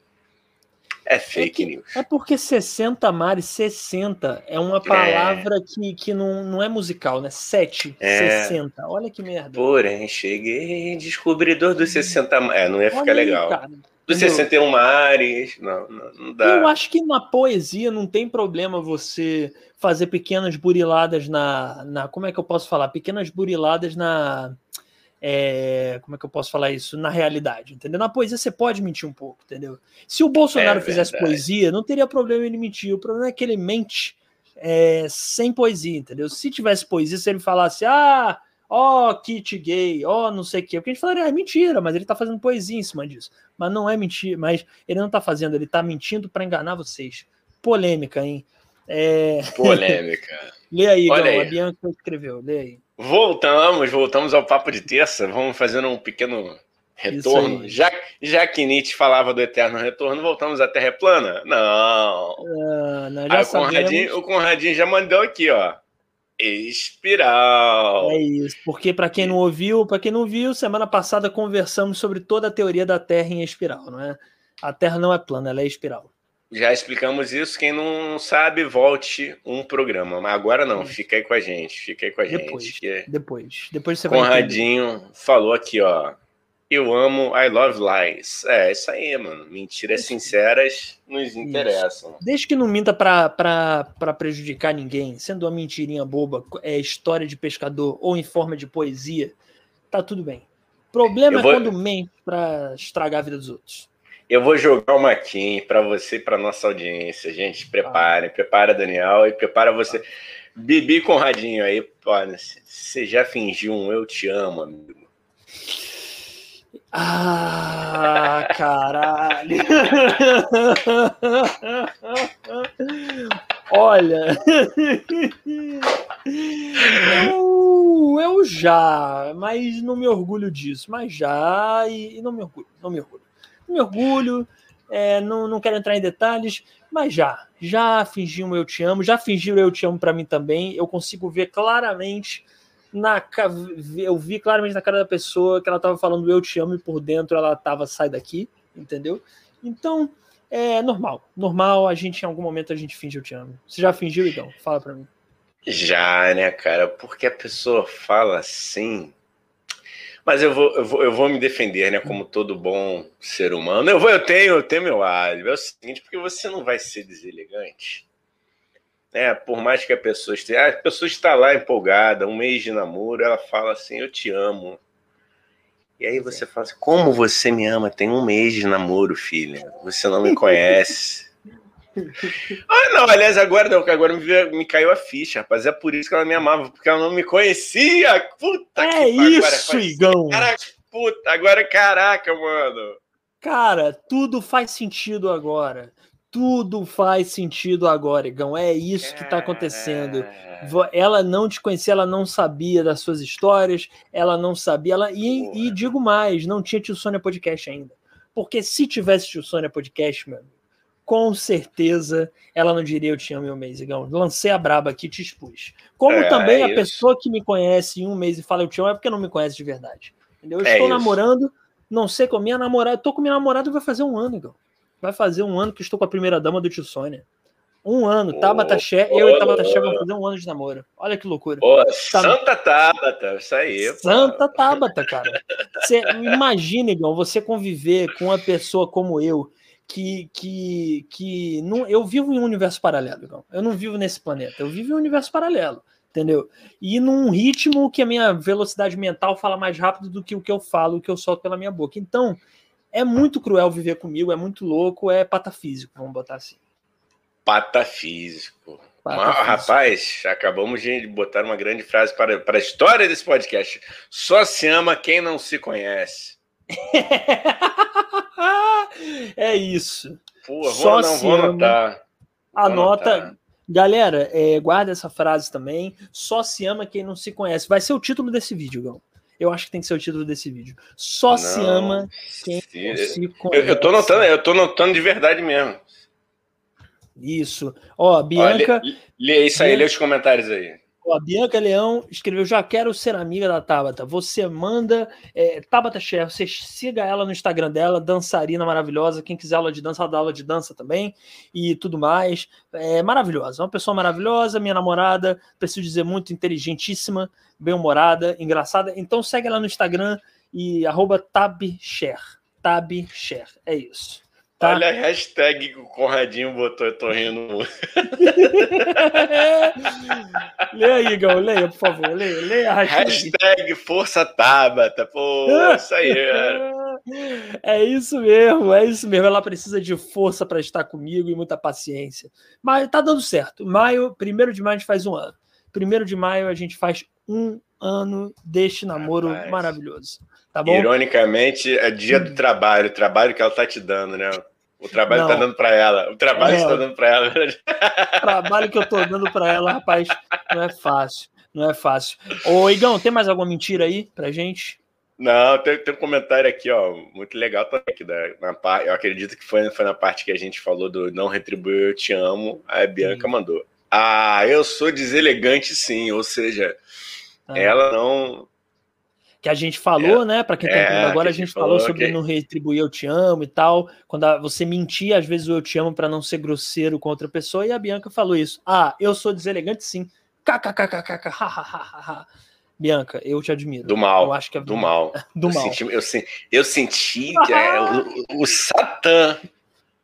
é fake é que, news. É porque 60 mares, 60 é uma palavra é. que, que não, não é musical, né? 7, é. 60. Olha que merda. Porém, cheguei, descobridor dos 60 É, não ia ficar legal. Aí, dos 61 mares, não, não, não, dá. Eu acho que na poesia não tem problema você fazer pequenas buriladas na, na. Como é que eu posso falar? Pequenas buriladas na. É, como é que eu posso falar isso? Na realidade, entendeu? Na poesia você pode mentir um pouco, entendeu? Se o Bolsonaro é fizesse poesia, não teria problema ele mentir. O problema é que ele mente é, sem poesia, entendeu? Se tivesse poesia, se ele falasse, ah, ó, oh, kit gay, ó, oh, não sei o quê. Porque a gente falaria, ah, é mentira, mas ele tá fazendo poesia em cima disso. Mas não é mentira, mas ele não tá fazendo, ele tá mentindo para enganar vocês. Polêmica, hein? É... Polêmica. lê aí, Olha Gão, aí. a Bianca escreveu, lê aí. Voltamos, voltamos ao papo de terça. Vamos fazendo um pequeno retorno. Já, já que Nietzsche falava do eterno retorno, voltamos à Terra plana? Não. Ah, não já o, Conradinho, o Conradinho já mandou aqui, ó. Espiral. É isso, porque para quem não ouviu, para quem não viu, semana passada conversamos sobre toda a teoria da Terra em espiral, não é? A Terra não é plana, ela é espiral. Já explicamos isso. Quem não sabe, volte um programa. Mas agora não, fica aí com a gente. Fica aí com a depois, gente. Depois, depois você Conradinho falou aqui, ó. Eu amo I Love Lies. É, isso aí, mano. Mentiras sinceras nos interessam. Isso. Desde que não minta pra prejudicar ninguém, sendo uma mentirinha boba, é história de pescador ou em forma de poesia, tá tudo bem. Problema vou... é quando mente pra estragar a vida dos outros. Eu vou jogar uma aqui para você e para nossa audiência, gente. Preparem, ah. prepara Daniel e prepara você. Ah. Bibi Conradinho aí, olha, você já fingiu um eu te amo, amigo. Ah, caralho! Olha, eu, já, mas não me orgulho disso. Mas já, e, e não me orgulho, não me orgulho. Não me orgulho, é, não, não quero entrar em detalhes, mas já, já fingi um eu te amo, já fingiu eu te amo para mim também. Eu consigo ver claramente na eu vi claramente na cara da pessoa que ela tava falando eu te amo e por dentro ela tava sai daqui, entendeu? Então, é normal. Normal, a gente em algum momento a gente finge eu te amo. Você já fingiu, então? Fala para mim. Já, né, cara? Porque a pessoa fala assim. Mas eu vou, eu vou, eu vou me defender, né? Como todo bom ser humano. Eu, vou, eu tenho, eu tenho meu álibi. É o seguinte, porque você não vai ser deselegante. Né? Por mais que a pessoa esteja. A pessoa está lá empolgada, um mês de namoro, ela fala assim, eu te amo. E aí você fala assim, como você me ama? Tem um mês de namoro, filha. Você não me conhece. Ah, não, aliás, agora não, agora me, me, caiu a ficha, rapaz. É por isso que ela me amava, porque ela não me conhecia. Puta é que isso, agora, Igão. Caraca, puta, agora caraca, mano. Cara, tudo faz sentido agora. Tudo faz sentido agora, Igão. É isso que tá acontecendo. Ela não te conhecia, ela não sabia das suas histórias, ela não sabia. Ela... E, e digo mais, não tinha Tio Sônia Podcast ainda. Porque se tivesse Tio Sônia Podcast, meu com certeza ela não diria eu te amo meu mês, Igão. Lancei a braba aqui te expus. Como é, também é a pessoa que me conhece em um mês e fala eu te amo é porque não me conhece de verdade. Entendeu? Eu é estou isso. namorando, não sei com minha namorada, estou com minha namorada vai fazer um ano, Igão. Vai fazer um ano que estou com a primeira dama do tio Sônia. Um ano, oh, Tabata Xé, oh, eu e Tabata Xé vamos fazer um ano de namoro. Olha que loucura. Oh, tá... Santa Tabata, isso aí. Santa pô. Tabata, cara. Você, imagine, Igão, você conviver com uma pessoa como eu, que, que, que não, eu vivo em um universo paralelo, Igão. Eu não vivo nesse planeta, eu vivo em um universo paralelo, entendeu? E num ritmo que a minha velocidade mental fala mais rápido do que o que eu falo, o que eu solto pela minha boca. Então, é muito cruel viver comigo, é muito louco, é patafísico, vamos botar assim. Patafísico. Rapaz, acabamos de botar uma grande frase para, para a história desse podcast. Só se ama quem não se conhece. é isso. Pô, Só não, vou anotar. Anota. Anotar. Galera, é, guarda essa frase também. Só se ama quem não se conhece. Vai ser o título desse vídeo, Gão. Eu acho que tem que ser o título desse vídeo. Só não, se ama quem se, se conhece. Eu, eu tô notando, eu tô notando de verdade mesmo. Isso. Ó, Bianca. Ó, lê, lê isso aí, lê os comentários aí. A Bianca Leão escreveu: Já quero ser amiga da Tabata. Você manda. É, Tabata Chef, você siga ela no Instagram dela, dançarina maravilhosa. Quem quiser aula de dança, ela dá aula de dança também e tudo mais. É maravilhosa, uma pessoa maravilhosa, minha namorada, preciso dizer, muito inteligentíssima, bem-humorada, engraçada. Então segue ela no Instagram e arroba tabshare. Tabshare, é isso. Tá? Olha a hashtag que o Conradinho botou, eu tô rindo. leia aí, Igão, leia, por favor. Leia, leia a hashtag. Hashtag Força Tabata. Pô, isso aí, cara. É isso mesmo, é isso mesmo. Ela precisa de força para estar comigo e muita paciência. Mas tá dando certo. Maio, primeiro de maio, a gente faz um ano. Primeiro de maio, a gente faz um ano deste namoro Rapaz. maravilhoso. Tá bom? Ironicamente, é dia do trabalho, o trabalho que ela tá te dando, né? O trabalho Não. tá dando para ela. O trabalho é, que tá dando para ela. O trabalho que eu tô dando para ela, rapaz, não é fácil. Não é fácil. Ô, Igão, tem mais alguma mentira aí pra gente? Não, tem, tem um comentário aqui, ó, muito legal também. Aqui da, na, eu acredito que foi, foi na parte que a gente falou do não retribuir, eu te amo. A Bianca sim. mandou. Ah, eu sou deselegante, sim. Ou seja, ah. ela não que a gente falou, é, né? Para quem tá é, agora, a gente falou, falou sobre que... não retribuir eu te amo e tal. Quando você mentir, às vezes o eu te amo para não ser grosseiro com outra pessoa, e a Bianca falou isso. Ah, eu sou deselegante, sim. KKKKK, Bianca, eu te admiro. Do mal. Eu acho que é do mal. Do eu mal. Senti, eu, eu senti que é, o, o Satã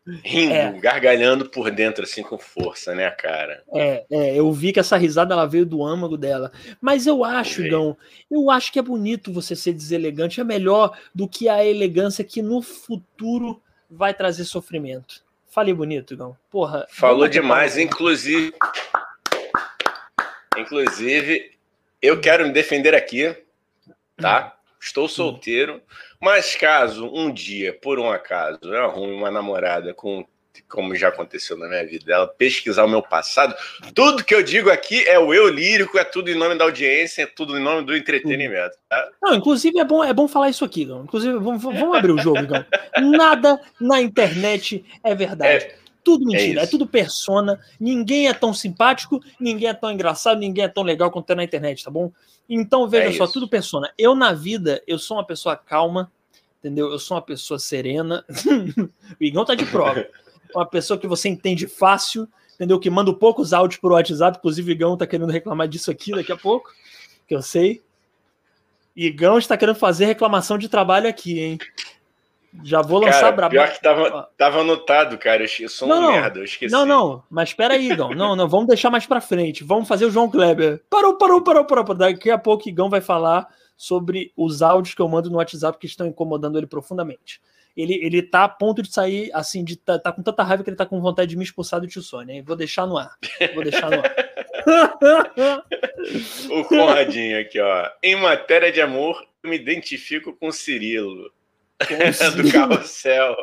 rindo, é. gargalhando por dentro, assim, com força, né, cara? É, é, eu vi que essa risada ela veio do âmago dela. Mas eu acho, Gão, eu acho que é bonito você ser deselegante, é melhor do que a elegância que no futuro vai trazer sofrimento. Falei bonito, Gão. Porra. Falou demais, inclusive. Inclusive, eu quero me defender aqui, tá? Estou solteiro, mas caso um dia, por um acaso, eu arrume uma namorada com como já aconteceu na minha vida, ela pesquisar o meu passado. Tudo que eu digo aqui é o eu lírico, é tudo em nome da audiência, é tudo em nome do entretenimento. Tá? Não, inclusive é bom, é bom falar isso aqui, Gão. Inclusive, vamos, vamos abrir o jogo, Gão. Nada na internet é verdade. É, tudo mentira, é, é, tudo persona. Ninguém é tão simpático, ninguém é tão engraçado, ninguém é tão legal quanto é na internet, tá bom? Então veja é só, tudo persona. Eu na vida, eu sou uma pessoa calma, entendeu? Eu sou uma pessoa serena. o Igão tá de prova. Uma pessoa que você entende fácil, entendeu? Que manda poucos áudios por WhatsApp. Inclusive, o Igão tá querendo reclamar disso aqui daqui a pouco, que eu sei. Igão está querendo fazer reclamação de trabalho aqui, hein? Já vou lançar cara, brabo. Pior que tava, tava anotado, cara. Eu sou não, um merda, eu esqueci. Não, não, mas espera aí, Igão. Não, não, vamos deixar mais pra frente. Vamos fazer o João Kleber. Parou, parou, parou, parou. Daqui a pouco o Igão vai falar sobre os áudios que eu mando no WhatsApp que estão incomodando ele profundamente. Ele, ele tá a ponto de sair, assim, de tá, tá com tanta raiva que ele tá com vontade de me expulsar do tio Sônia. Vou deixar no ar. Vou deixar no ar. o Conradinho aqui, ó. Em matéria de amor, eu me identifico com Cirilo. do carrossel.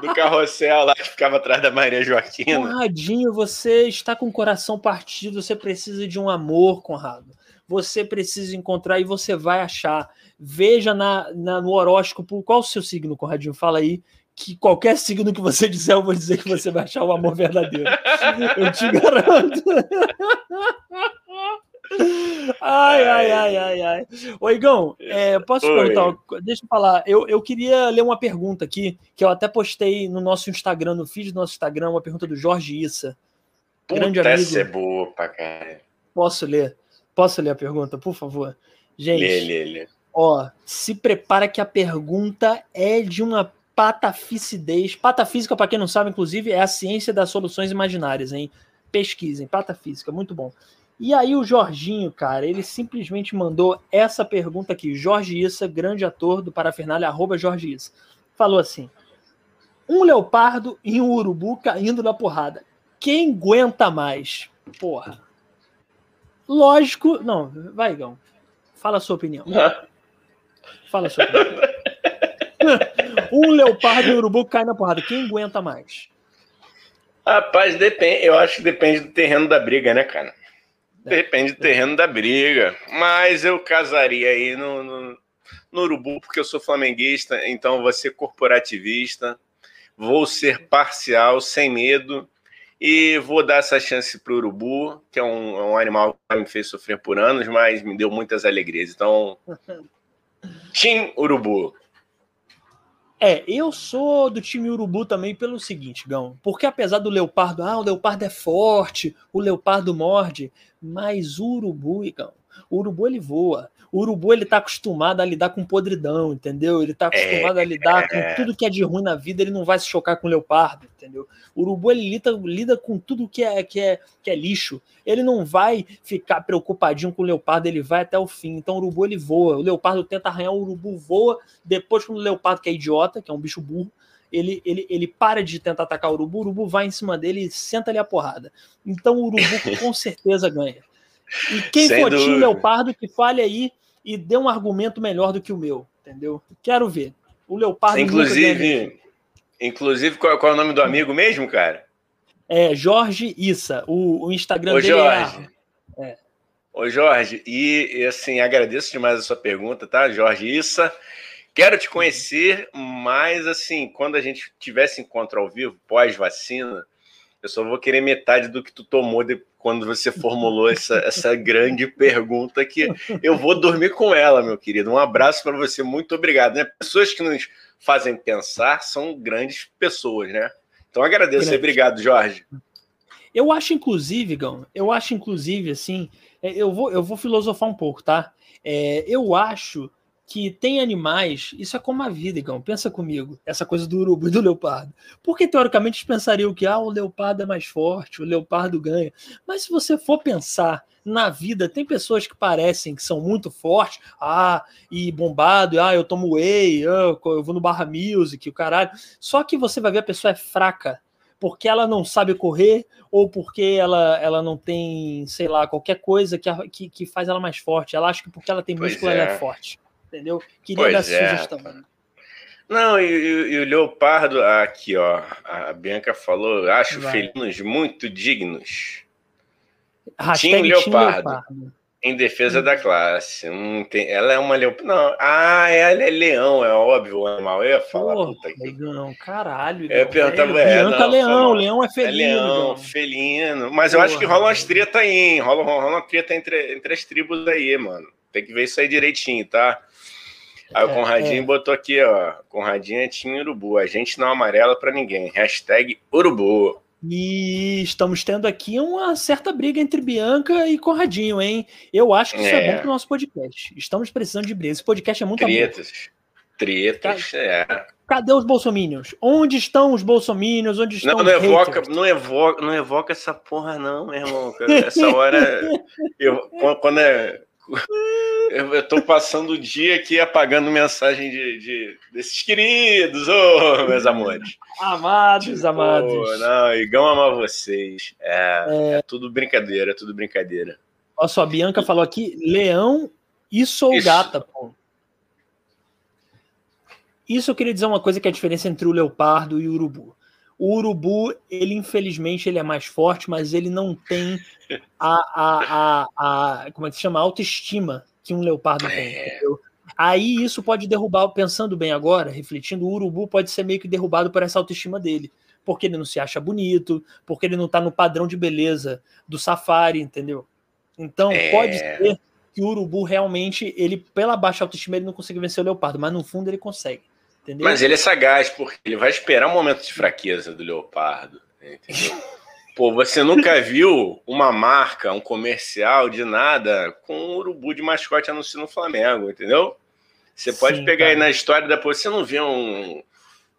Do carrossel lá que ficava atrás da Maria Joaquina. Conradinho, você está com o coração partido, você precisa de um amor, Conrado você precisa encontrar e você vai achar. Veja na, na, no horóscopo qual o seu signo, Conradinho. Fala aí que qualquer signo que você disser, eu vou dizer que você vai achar o amor verdadeiro. Eu te garanto. Ai, ai, ai, ai, ai. Oi, Igão, é, posso Oi. perguntar? Deixa eu falar. Eu, eu queria ler uma pergunta aqui, que eu até postei no nosso Instagram, no feed do nosso Instagram, uma pergunta do Jorge Issa. Puta, grande amigo. Essa é boa pra caralho. Posso ler? Posso ler a pergunta, por favor? Gente, lê, lê, lê. ó, se prepara que a pergunta é de uma pataficidez. Patafísica, para quem não sabe, inclusive, é a ciência das soluções imaginárias, hein? Pesquisem, patafísica, muito bom. E aí o Jorginho, cara, ele simplesmente mandou essa pergunta aqui. Jorge Issa, grande ator do Parafernália, arroba Jorge Issa. Falou assim, um leopardo e um urubu caindo na porrada. Quem aguenta mais? Porra. Lógico. Não, vai, Gão. Fala a sua opinião. Fala a sua opinião. um leopardo e um urubu cai na porrada. Quem aguenta mais? Rapaz, depende. Eu acho que depende do terreno da briga, né, cara? Depende do terreno da briga. Mas eu casaria aí no, no, no urubu, porque eu sou flamenguista, então vou ser corporativista, vou ser parcial, sem medo e vou dar essa chance para o urubu, que é um, é um, animal que me fez sofrer por anos, mas me deu muitas alegrias. Então, Tim Urubu. É, eu sou do time Urubu também pelo seguinte, Gão. Porque apesar do leopardo, ah, o leopardo é forte, o leopardo morde, mas o urubu, Gão, o urubu ele voa. O urubu ele tá acostumado a lidar com podridão, entendeu? Ele tá acostumado é, a lidar é. com tudo que é de ruim na vida, ele não vai se chocar com o leopardo, entendeu? O urubu ele lida, lida com tudo que é, que, é, que é lixo. Ele não vai ficar preocupadinho com o leopardo, ele vai até o fim. Então o urubu ele voa. O leopardo tenta arranhar, o urubu voa. Depois, quando o leopardo, que é idiota, que é um bicho burro, ele, ele, ele para de tentar atacar o urubu, o urubu vai em cima dele e senta ali a porrada. Então o urubu com certeza ganha. E quem Sem for time Leopardo, que fale aí e dê um argumento melhor do que o meu, entendeu? Quero ver. O Leopardo. Inclusive, inclusive qual, qual, é o nome do amigo mesmo, cara? É Jorge Issa. O, o Instagram Ô, dele Jorge. é. é. Ô, Jorge, e, e assim, agradeço demais a sua pergunta, tá, Jorge Issa? Quero te conhecer, mas assim, quando a gente tivesse encontro ao vivo, pós-vacina, eu só vou querer metade do que tu tomou de, quando você formulou essa, essa grande pergunta que eu vou dormir com ela, meu querido. Um abraço para você, muito obrigado. Né? Pessoas que nos fazem pensar são grandes pessoas, né? Então agradeço, obrigado, Jorge. Eu acho, inclusive, Gão, eu acho, inclusive, assim, é, eu vou, eu vou filosofar um pouco, tá? É, eu acho que tem animais, isso é como a vida, Igão, pensa comigo, essa coisa do urubu e do leopardo. Porque teoricamente eles pensariam que ah, o leopardo é mais forte, o leopardo ganha. Mas se você for pensar na vida, tem pessoas que parecem que são muito fortes, ah, e bombado, ah, eu tomo whey, ah, eu vou no Barra Music, o caralho. Só que você vai ver a pessoa é fraca, porque ela não sabe correr ou porque ela, ela não tem, sei lá, qualquer coisa que, que, que faz ela mais forte. Ela acha que porque ela tem músculo, é. ela é forte entendeu? Queria pois dar é. sugestão. Não, e, e, o leopardo, aqui, ó, a Bianca falou, acho Vai. felinos muito dignos. Hashtag leopardo. leopardo. Em defesa da classe. Hum, tem, ela é uma leopardo. Não, ah, ela é leão, é óbvio o animal. Eu ia falar. Porra, puta que... Não, caralho. Eu ia perguntar, é, é, não, leão, leão é felino. É leão, felino. Mas Porra, eu acho que rola umas treta aí, hein? Rola, rola uma treta entre, entre as tribos aí, mano. Tem que ver isso aí direitinho, tá? Aí o é, Conradinho é. botou aqui, ó. Conradinho é time urubu. A gente não amarela para ninguém. Hashtag urubu. E estamos tendo aqui uma certa briga entre Bianca e Conradinho, hein? Eu acho que isso é, é bom pro nosso podcast. Estamos precisando de briga. Esse podcast é muito Tretas. Tretas, é. Cadê os bolsominions? Onde estão os bolsominions? Onde estão não, não evoca, não evoca, não evoca essa porra não, meu irmão. Essa hora eu, quando é eu, tô passando o dia aqui apagando mensagem de, de desses queridos, oh, meus amores. Amados, tipo, amados. Não, Igão ama vocês. É, é... é, tudo brincadeira, é tudo brincadeira. Olha só, a Bianca falou aqui: leão e sou Isso. gata, pô. Isso eu queria dizer uma coisa que é a diferença entre o leopardo e o urubu. O urubu, ele infelizmente ele é mais forte, mas ele não tem a, a, a, a como é que se chama, autoestima que um leopardo tem. É. Entendeu? Aí isso pode derrubar, pensando bem agora, refletindo, o urubu pode ser meio que derrubado por essa autoestima dele. Porque ele não se acha bonito, porque ele não está no padrão de beleza do safari, entendeu? Então é... pode ser que o urubu realmente, ele, pela baixa autoestima, ele não consiga vencer o leopardo, mas no fundo ele consegue. Entendeu? Mas ele é sagaz, porque ele vai esperar um momento de fraqueza do leopardo. Entendeu? Pô, você nunca viu uma marca, um comercial de nada com um urubu de mascote anunciando no Flamengo, entendeu? Você pode Sim, pegar cara. aí na história depois, você não vê um,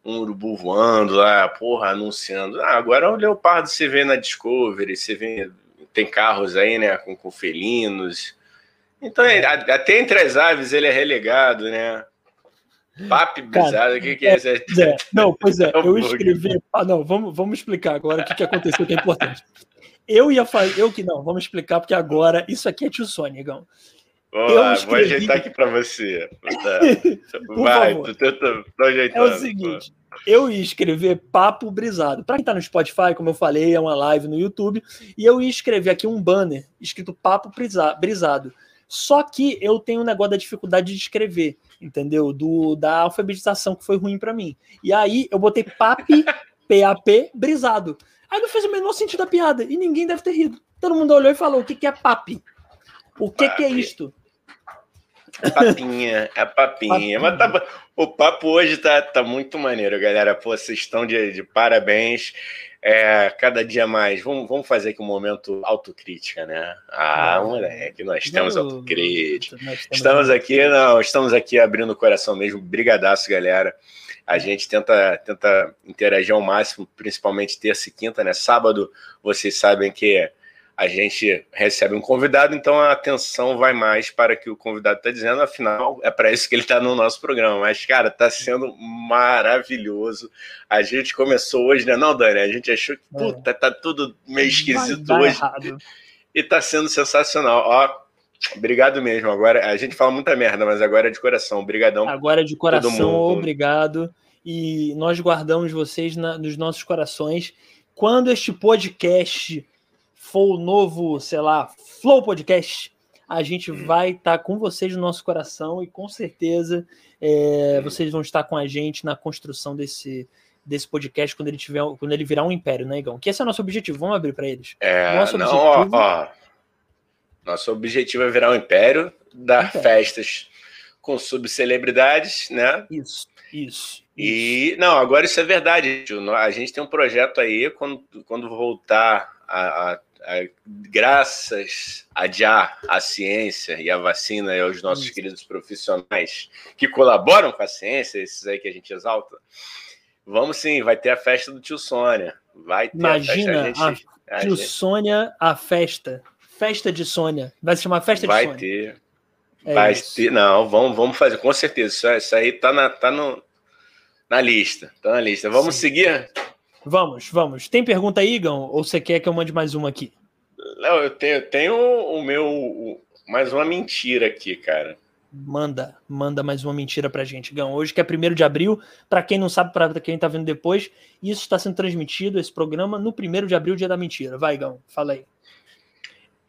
um urubu voando lá, porra, anunciando. Ah, agora o leopardo você vê na Discovery, você vê, tem carros aí, né, com, com felinos. Então, é. até entre as aves ele é relegado, né? Papo bizarro, o que, que é, isso? É, é, não, pois é, eu escrevi. Ah, não, vamos, vamos explicar agora o que, que aconteceu que é importante. Eu ia fazer. Eu que não, vamos explicar, porque agora isso aqui é tio Sônia, Boa, escrevi... Vou ajeitar aqui para você. Vai, tu tenta É o seguinte. Eu ia escrever papo brisado. Para quem tá no Spotify, como eu falei, é uma live no YouTube, e eu ia escrever aqui um banner escrito papo brisado. Só que eu tenho um negócio da dificuldade de escrever entendeu? Do da alfabetização que foi ruim para mim. E aí eu botei PAP, PAP, brisado. Aí não fez o menor sentido a piada e ninguém deve ter rido. Todo mundo olhou e falou: o que, que é PAP? O que, que é isto? Papinha, é papinha. Mas tá, o papo hoje tá, tá muito maneiro, galera. Pô, vocês estão de, de parabéns é, cada dia mais. Vamos, vamos fazer aqui um momento autocrítica, né? Ah, moleque, nós temos não, autocrítica. Nós estamos aqui, não, estamos aqui abrindo o coração mesmo. Brigadaço, galera. A gente tenta, tenta interagir ao máximo, principalmente terça e quinta, né? Sábado, vocês sabem que a gente recebe um convidado, então a atenção vai mais para o que o convidado está dizendo, afinal, é para isso que ele está no nosso programa. Mas, cara, está sendo maravilhoso. A gente começou hoje, né? Não, Dani? A gente achou que, é. puta, tá tudo meio esquisito hoje. Errado. E está sendo sensacional. Ó, Obrigado mesmo. Agora a gente fala muita merda, mas agora é de coração. Obrigadão. Agora é de coração, obrigado. E nós guardamos vocês na, nos nossos corações. Quando este podcast for o novo, sei lá, Flow Podcast, a gente hum. vai estar tá com vocês no nosso coração e com certeza é, hum. vocês vão estar com a gente na construção desse, desse podcast quando ele tiver quando ele virar um império, né, Igão? Que esse é o nosso objetivo. Vamos abrir para eles. É, nosso não, objetivo... ó, ó, nosso objetivo é virar um império, dar império. festas com subcelebridades, né? Isso, isso. E não, agora isso é verdade. A gente tem um projeto aí quando, quando voltar a, a graças a já a ciência e a vacina e aos nossos Isso. queridos profissionais que colaboram com a ciência, esses aí que a gente exalta, vamos sim, vai ter a festa do tio Sônia. Vai ter Imagina a, festa, a, gente, a tio gente... Sônia, a festa. Festa de Sônia. Vai se chamar Festa vai de Sônia. Vai ter. É vai isso. ter. Não, vamos, vamos fazer, com certeza. Isso, isso aí tá, na, tá no, na lista. Tá na lista. Vamos sim. seguir? Vamos, vamos. Tem pergunta aí, Igão? Ou você quer que eu mande mais uma aqui? Não, eu tenho, eu tenho o meu. Mais uma mentira aqui, cara. Manda, manda mais uma mentira pra gente, Gão. Hoje que é primeiro de abril, para quem não sabe, para quem tá vendo depois, isso está sendo transmitido, esse programa, no primeiro de abril, dia da mentira. Vai, Gão, fala aí.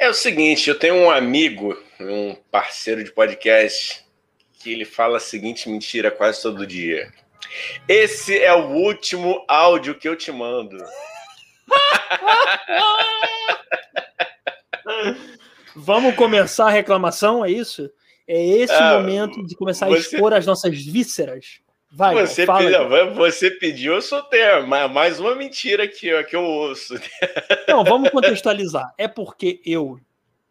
É o seguinte, eu tenho um amigo, um parceiro de podcast, que ele fala a seguinte mentira quase todo dia. Esse é o último áudio que eu te mando. Vamos começar a reclamação, é isso? É esse ah, momento de começar você, a expor as nossas vísceras. Vai, você, fala, pediu, você pediu, eu soltei mais uma mentira aqui, ó, que eu ouço. Não, vamos contextualizar. É porque eu,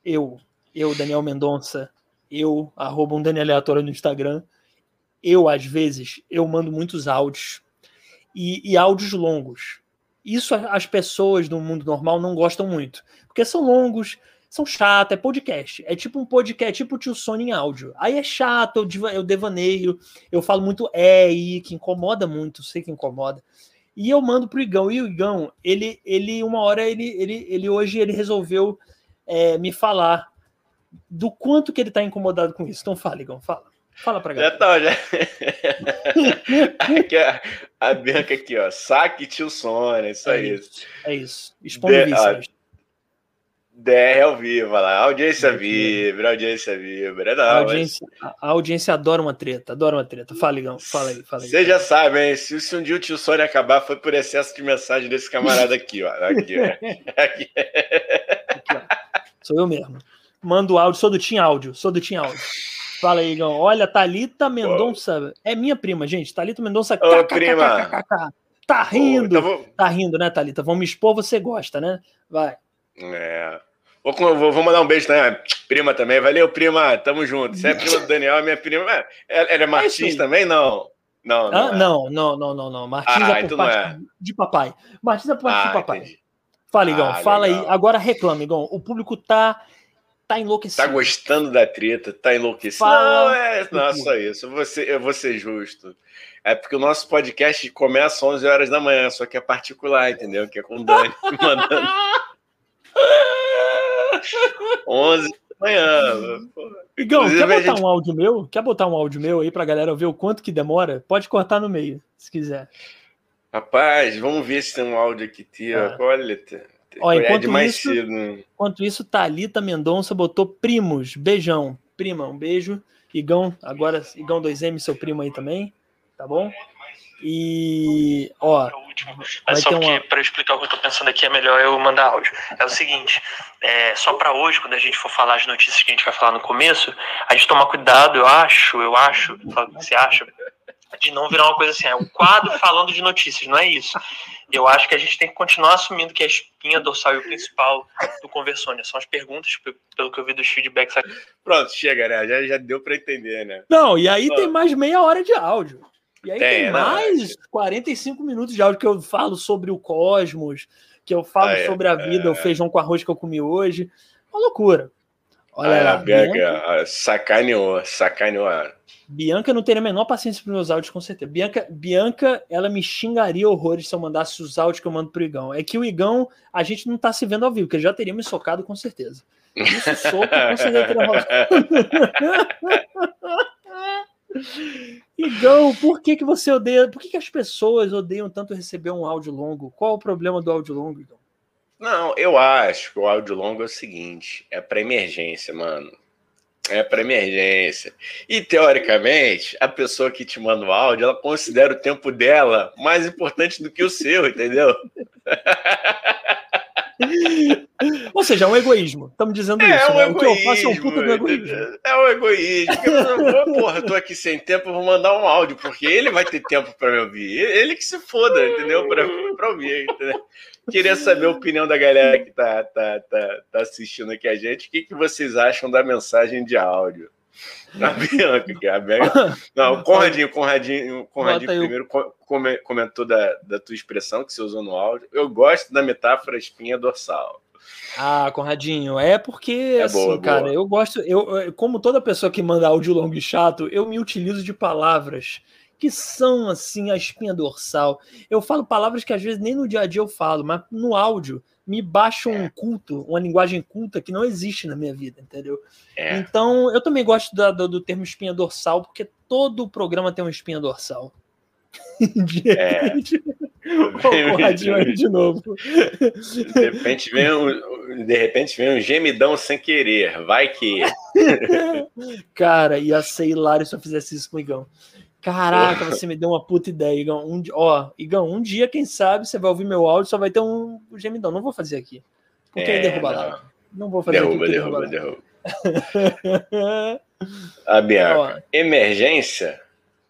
eu, eu, Daniel Mendonça, eu, arroba um Daniel Aleatório no Instagram, eu, às vezes, eu mando muitos áudios e, e áudios longos. Isso as pessoas no mundo normal não gostam muito, porque são longos, são chatos, é podcast. É tipo um podcast, tipo o tio Sony em áudio. Aí é chato, eu, eu devaneio, eu falo muito é e que incomoda muito, sei que incomoda. E eu mando pro Igão. E o Igão, ele, ele uma hora, ele, ele, ele hoje ele resolveu é, me falar do quanto que ele tá incomodado com isso. Então fala, Igão, fala. Fala pra galera. Já tá, já. aqui, a, a Bianca aqui, ó. Saque tio Sônia, isso é aí. Isso, é isso. Expondo vícios. DR ao vivo, lá. Audiência vibra, audiência vibra. Não, a, audiência, mas... a audiência adora uma treta, adora uma treta. Fala, Igão, fala aí, fala aí. Você já sabe, hein? Se, se, um dia o tio Sônia acabar, foi por excesso de mensagem desse camarada aqui, ó. Aqui, ó. Aqui. aqui ó. Sou eu mesmo. Mando áudio, sou do Team Áudio, sou do Team Áudio. Fala aí, Igão. Olha, Thalita Mendonça. É minha prima, gente. Thalita Mendonça. Ô, prima. Tá rindo. Então tá rindo, né, Thalita? Vamos me expor, você gosta, né? Vai. É. Vou, vou, mandar um beijo também, prima também. Valeu, prima. Tamo junto. Você é prima do Daniel, é minha prima. Ela, ela é Martins é também? Não. Não, não, ah, é. não, não, não, não, não. Martins ah, é por então parte é. de papai. Martins é por parte ah, de papai. Entendi. Fala, Igão. Ah, fala legal. aí. Agora reclama, Igão. O público tá tá enlouquecido. Tá gostando da treta, tá enlouquecido. Fala. Não, é, não é só isso. Eu vou, ser, eu vou ser justo. É porque o nosso podcast começa às 11 horas da manhã, só que é particular, entendeu? Que é com o Dani mandando. 11 da manhã. Igão, quer botar gente... um áudio meu? Quer botar um áudio meu aí pra galera ver o quanto que demora? Pode cortar no meio, se quiser. Rapaz, vamos ver se tem um áudio aqui, tia. Ah. Olha, Ó, enquanto, isso, enquanto isso, Thalita Mendonça botou primos. Beijão. Prima, um beijo. Igão, agora, Igão 2M, seu primo aí também. Tá bom? E, ó. É só que, uma... para explicar o que eu tô pensando aqui, é melhor eu mandar áudio. É o seguinte: é, só para hoje, quando a gente for falar as notícias que a gente vai falar no começo, a gente tomar cuidado, eu acho, eu acho, fala o que você acha, de não virar uma coisa assim, é um quadro falando de notícias, não é isso. Eu acho que a gente tem que continuar assumindo que a espinha dorsal e o principal do Conversônia são as perguntas, pelo que eu vi dos feedbacks aqui. Pronto, chega, né? Já, já deu para entender, né? Não, e aí tem mais meia hora de áudio. E aí tem, tem mais não, 45 minutos de áudio que eu falo sobre o cosmos, que eu falo ah, é, sobre a vida, é, o feijão com arroz que eu comi hoje. Uma loucura. Olha ah, lá. Bianca, Bianca, sacaneou, sacaneou. Bianca não teria a menor paciência para meus áudios, com certeza. Bianca, Bianca, ela me xingaria horrores se eu mandasse os áudios que eu mando pro Igão. É que o Igão, a gente não tá se vendo ao vivo, porque ele já teria me socado com certeza. Isso soco, com certeza Igão, por que, que você odeia? Por que, que as pessoas odeiam tanto receber um áudio longo? Qual o problema do áudio longo, Igão? Não, eu acho que o áudio longo é o seguinte: é para emergência, mano. É para emergência. E teoricamente, a pessoa que te manda o áudio, ela considera o tempo dela mais importante do que o seu, entendeu? Ou seja, é um egoísmo. Estamos dizendo é, isso. Um né? egoísmo, o que eu faço é um puta do egoísmo. É um egoísmo. Eu, porra, tô aqui sem tempo, vou mandar um áudio, porque ele vai ter tempo para me ouvir. Ele que se foda, entendeu? Para ouvir, entendeu? Queria saber a opinião da galera que tá, tá, tá, tá assistindo aqui a gente. O que, que vocês acham da mensagem de áudio? A Bianca, que é a Bianca. Não, o Conradinho, Conradinho, Conradinho primeiro comentou da, da tua expressão que você usou no áudio. Eu gosto da metáfora espinha dorsal. Ah, Conradinho, é porque, é assim, boa, cara, boa. eu gosto, eu, como toda pessoa que manda áudio longo e chato, eu me utilizo de palavras que são assim a espinha dorsal. Eu falo palavras que às vezes nem no dia a dia eu falo, mas no áudio me baixa um culto, uma linguagem culta que não existe na minha vida, entendeu? É. Então, eu também gosto da, do, do, termo espinha dorsal, porque todo programa tem uma espinha dorsal. de repente, é. de novo. De repente, vem um, de repente vem um gemidão sem querer, vai que. Cara, ia ser hilário se eu fizesse isso com o Igão. Caraca, você me deu uma puta ideia, Igão. Um, ó, Igão, um dia, quem sabe, você vai ouvir meu áudio, só vai ter um gemidão. Não vou fazer aqui. Porque é, aí derruba não. lá. Não vou fazer derruba, aqui. Derruba, derruba, derruba. A Bianca, emergência,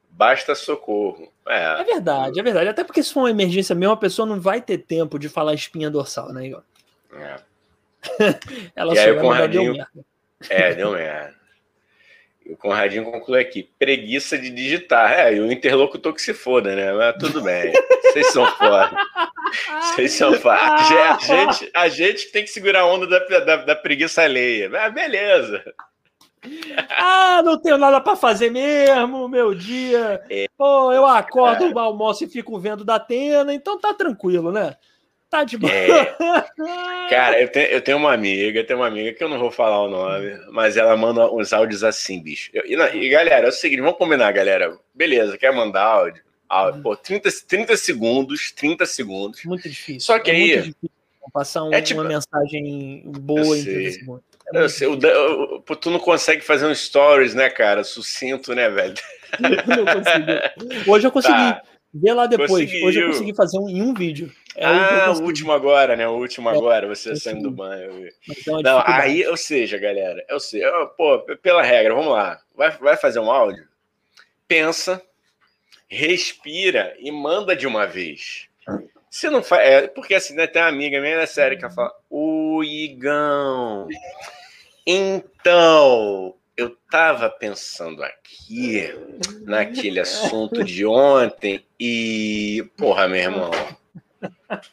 basta socorro. É. é verdade, é verdade. Até porque se for uma emergência mesmo, a pessoa não vai ter tempo de falar espinha dorsal, né, Igor? É. Ela e só aí, o Conradinho... deu merda. É, deu merda. O Conradinho conclui aqui: preguiça de digitar. É, e o interlocutor que se foda, né? Mas tudo bem. Vocês são foda. Vocês são foda. A gente, a gente tem que segurar a onda da, da, da preguiça alheia. Ah, beleza. Ah, não tenho nada para fazer mesmo, meu dia. É. Pô, eu acordo, é. almoço e fico vendo da Atena, então tá tranquilo, né? Tá de boa. É. Cara, eu tenho, eu tenho uma amiga, tenho uma amiga que eu não vou falar o nome, mas ela manda uns áudios assim, bicho. Eu, e, e, galera, é o seguinte, vamos combinar, galera. Beleza, quer mandar áudio? áudio pô, 30, 30 segundos, 30 segundos. Muito difícil. Só que é aí. Passar um, é tipo, uma mensagem boa em 30 segundos. É eu sei, o, o, tu não consegue fazer um stories, né, cara? Sucinto, né, velho? não consigo. Hoje eu consegui. Tá. Vê lá depois. Conseguiu. Hoje eu consegui fazer um, em um vídeo. É ah, o último agora, né? O último é, agora, você saindo do banho. Então, não, aí, ou seja, galera, eu sei, pô, pela regra, vamos lá. Vai, vai fazer um áudio? Pensa, respira e manda de uma vez. Se não faz. É, porque assim, né, tem uma amiga minha na série que ela fala: O Igão. Então, eu tava pensando aqui naquele assunto de ontem e, porra, meu irmão.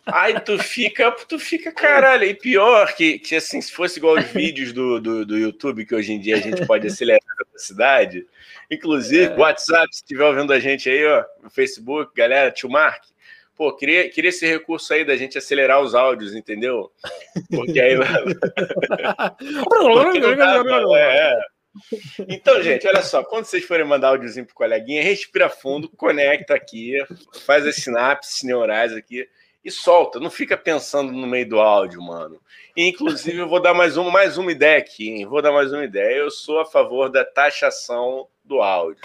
Aí tu fica, tu fica, caralho, e pior que, que assim, se fosse igual os vídeos do, do, do YouTube, que hoje em dia a gente pode acelerar a velocidade, inclusive, é. WhatsApp, se estiver ouvindo a gente aí, ó, no Facebook, galera, tio Mark, pô, queria, queria esse recurso aí da gente acelerar os áudios, entendeu? Porque aí. Porque é, é. Então, gente, olha só, quando vocês forem mandar áudiozinho pro coleguinha, respira fundo, conecta aqui, faz as sinapses neurais aqui e solta. Não fica pensando no meio do áudio, mano. E, inclusive, eu vou dar mais uma, mais uma ideia aqui, hein? Vou dar mais uma ideia. Eu sou a favor da taxação do áudio.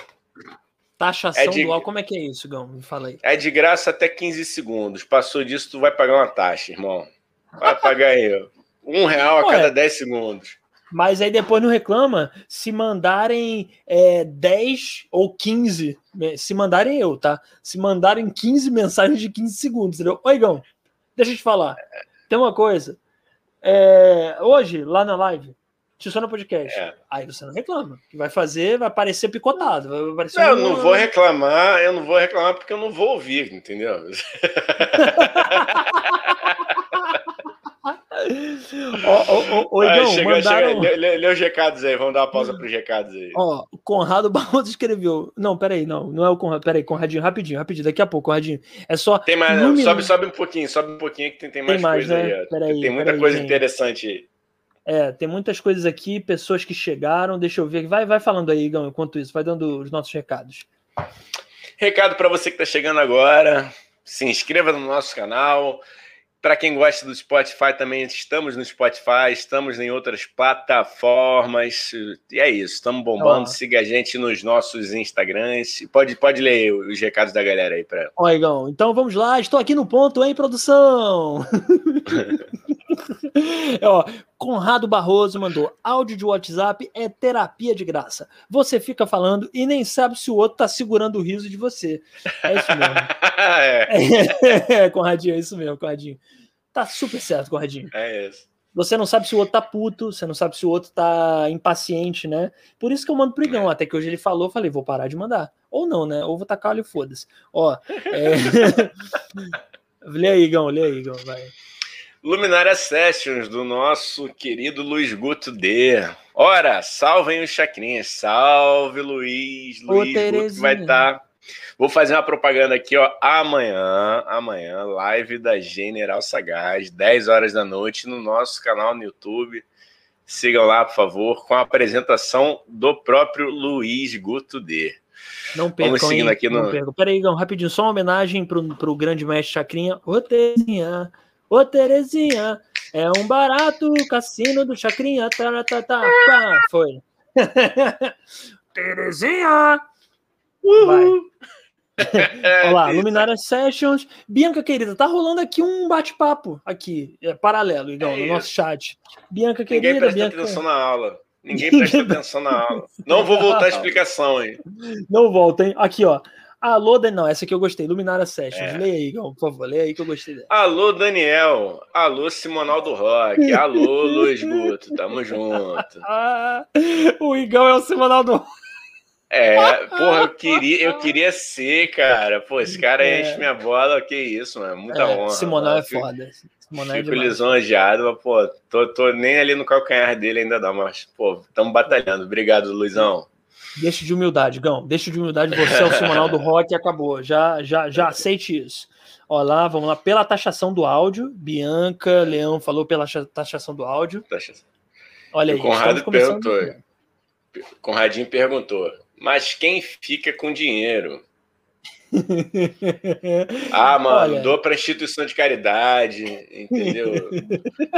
Taxação é de... do áudio, como é que é isso, Gão? Me fala aí. É de graça até 15 segundos. Passou disso, tu vai pagar uma taxa, irmão. Vai pagar aí, um real a cada 10 segundos. Mas aí depois não reclama se mandarem é, 10 ou 15. Né, se mandarem eu, tá? Se mandarem 15 mensagens de 15 segundos, entendeu? Oi, Igão, deixa eu te falar. Tem uma coisa. É, hoje, lá na live, no Podcast. É. Aí você não reclama. Que vai fazer, vai parecer picotado. Vai parecer não, um... eu não vou reclamar, eu não vou reclamar porque eu não vou ouvir, entendeu? Ô, ô, Igão, mandaram... lê, lê, os recados aí, vamos dar uma pausa para os recados aí. Ó, o Conrado Barroso escreveu. Não, peraí, não, não é o Conrado. Peraí, Conradinho, rapidinho, rapidinho, daqui a pouco, Conradinho. É só. Tem mais, sobe, sobe um pouquinho, sobe um pouquinho que tem, tem mais, tem mais coisa né? aí. Peraí, tem muita coisa gente. interessante aí. É, tem muitas coisas aqui, pessoas que chegaram. Deixa eu ver. Vai, vai falando aí, Igão, enquanto isso, vai dando os nossos recados. Recado para você que está chegando agora. Se inscreva no nosso canal para quem gosta do Spotify, também estamos no Spotify, estamos em outras plataformas. E é isso, estamos bombando. Siga a gente nos nossos Instagrams. Pode, pode ler os recados da galera aí para. Ó, Igão, então vamos lá. Estou aqui no ponto, em produção. Ó, Conrado Barroso mandou: áudio de WhatsApp é terapia de graça. Você fica falando e nem sabe se o outro tá segurando o riso de você. É isso mesmo. é. é, Conradinho, é isso mesmo, Conradinho. Tá super certo, Conradinho. É isso. Você não sabe se o outro tá puto, você não sabe se o outro tá impaciente, né? Por isso que eu mando pro Igão. Até que hoje ele falou, falei, vou parar de mandar. Ou não, né? Ou vou tacar olho, foda-se. Ó, é... lê aí, Igão, lê aí, Igão, vai. Luminária Sessions, do nosso querido Luiz Guto D. Ora, salvem os chacrinhas. Salve, Luiz. Luiz Guto vai estar. Tá, Vou fazer uma propaganda aqui, ó. Amanhã, amanhã, live da General Sagaz, 10 horas da noite, no nosso canal no YouTube. Sigam lá, por favor, com a apresentação do próprio Luiz Guto D. Não percam, Vamos seguindo aqui no... Não Peraí, Gão, rapidinho, só uma homenagem pro, pro grande mestre Chacrinha. Ô, Terezinha, ô, Terezinha, é um barato cassino do Chacrinha. Tá, tá, tá, pá, foi. Terezinha! Uhul. Olha lá, Luminária Sessions. Bianca, querida, tá rolando aqui um bate-papo aqui, é, paralelo, igual, é no nosso chat. Bianca, querida. Ninguém presta Bianca... atenção na aula. Ninguém presta atenção na aula. Não vou voltar a explicação aí. Não volta, hein? Aqui, ó. Alô, Daniel, essa aqui eu gostei. Luminária Sessions. É. Leia aí, por favor. Leia aí que eu gostei dela. Alô, Daniel. Alô, Simonal do Rock. Alô, Luiz Guto. Tamo junto. o Igão é o Simonal do Rock. É, porra, eu queria, eu queria ser, cara. Pô, esse cara é. enche minha bola, que isso, mano. Muita é, honra. Simonal é foda. Simonal é Fico é lisonjeado, mas, pô, tô, tô nem ali no calcanhar dele ainda não, mas, pô, estamos batalhando. Obrigado, Luizão. Deixa de humildade, Gão. Deixa de humildade. Você é o Simonal do rock e acabou. Já, já, já aceite isso. Olha lá, vamos lá. Pela taxação do áudio, Bianca Leão falou pela taxação do áudio. Taxação. Olha aí. O Conrado perguntou. Conradinho perguntou. Mas quem fica com dinheiro? ah, mano, Olha... doa para instituição de caridade, entendeu?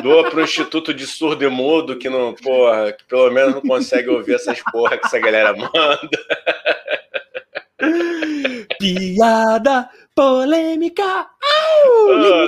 doa para o Instituto de Surdo e Mudo, que não, porra, que pelo menos não consegue ouvir essas porra que essa galera manda. Piada polêmica! Au, oh, não,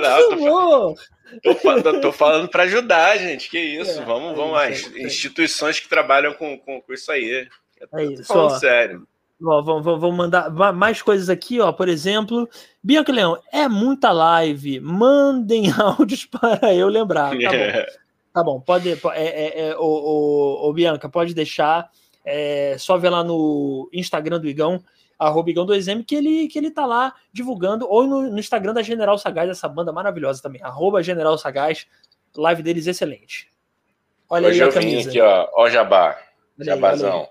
tô, tô, tô, falando para ajudar, gente. Que isso? É, vamos, é vamos lá. Instituições que trabalham com, com, com isso aí. É isso. Falando ó, sério. Ó, vamos, vamos mandar mais coisas aqui, ó. Por exemplo, Bianca Leão, é muita live. Mandem áudios para eu lembrar. Tá bom. Tá bom, pode. É, é, é, o, o, o, Bianca, pode deixar. É, só ver lá no Instagram do Igão, arroba Igão 2M, que ele, que ele tá lá divulgando, ou no, no Instagram da General Sagaz, essa banda maravilhosa também, arroba General Sagaz, live deles excelente. Olha Hoje aí a camisa. aqui, ó, ó Jabá, Jabazão.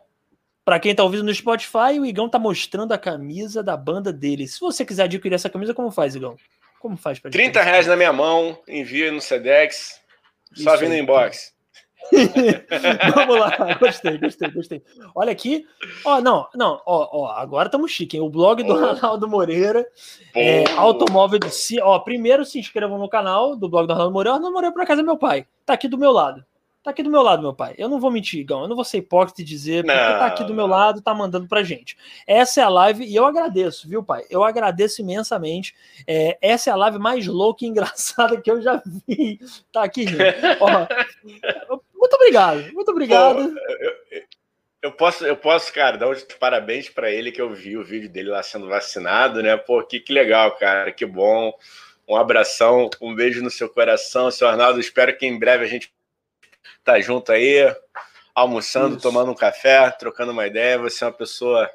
Para quem tá ouvindo no Spotify, o Igão tá mostrando a camisa da banda dele. Se você quiser adquirir essa camisa, como faz, Igão? Como faz para 30 reais na minha mão, envia no Sedex, só vir no inbox. Vamos lá, gostei, gostei, gostei. Olha aqui, ó, não, não, ó, ó agora estamos chique, hein? O blog do oh. Ronaldo Moreira, é, automóvel, se, ó, primeiro se inscrevam no canal do blog do Ronaldo Moreira. O Ronaldo Moreira, por acaso, é meu pai, tá aqui do meu lado. Tá aqui do meu lado, meu pai. Eu não vou mentir, Gão. Eu não vou ser hipócrita e dizer, porque não, tá aqui do meu lado, tá mandando pra gente. Essa é a live, e eu agradeço, viu, pai? Eu agradeço imensamente. É, essa é a live mais louca e engraçada que eu já vi. Tá aqui, Ó, muito obrigado, muito obrigado. Pô, eu, eu, posso, eu posso, cara, dar uns parabéns para ele que eu vi o vídeo dele lá sendo vacinado, né? Pô, que, que legal, cara, que bom. Um abração, um beijo no seu coração, seu Arnaldo. Espero que em breve a gente tá junto aí, almoçando, Isso. tomando um café, trocando uma ideia. Você é uma pessoa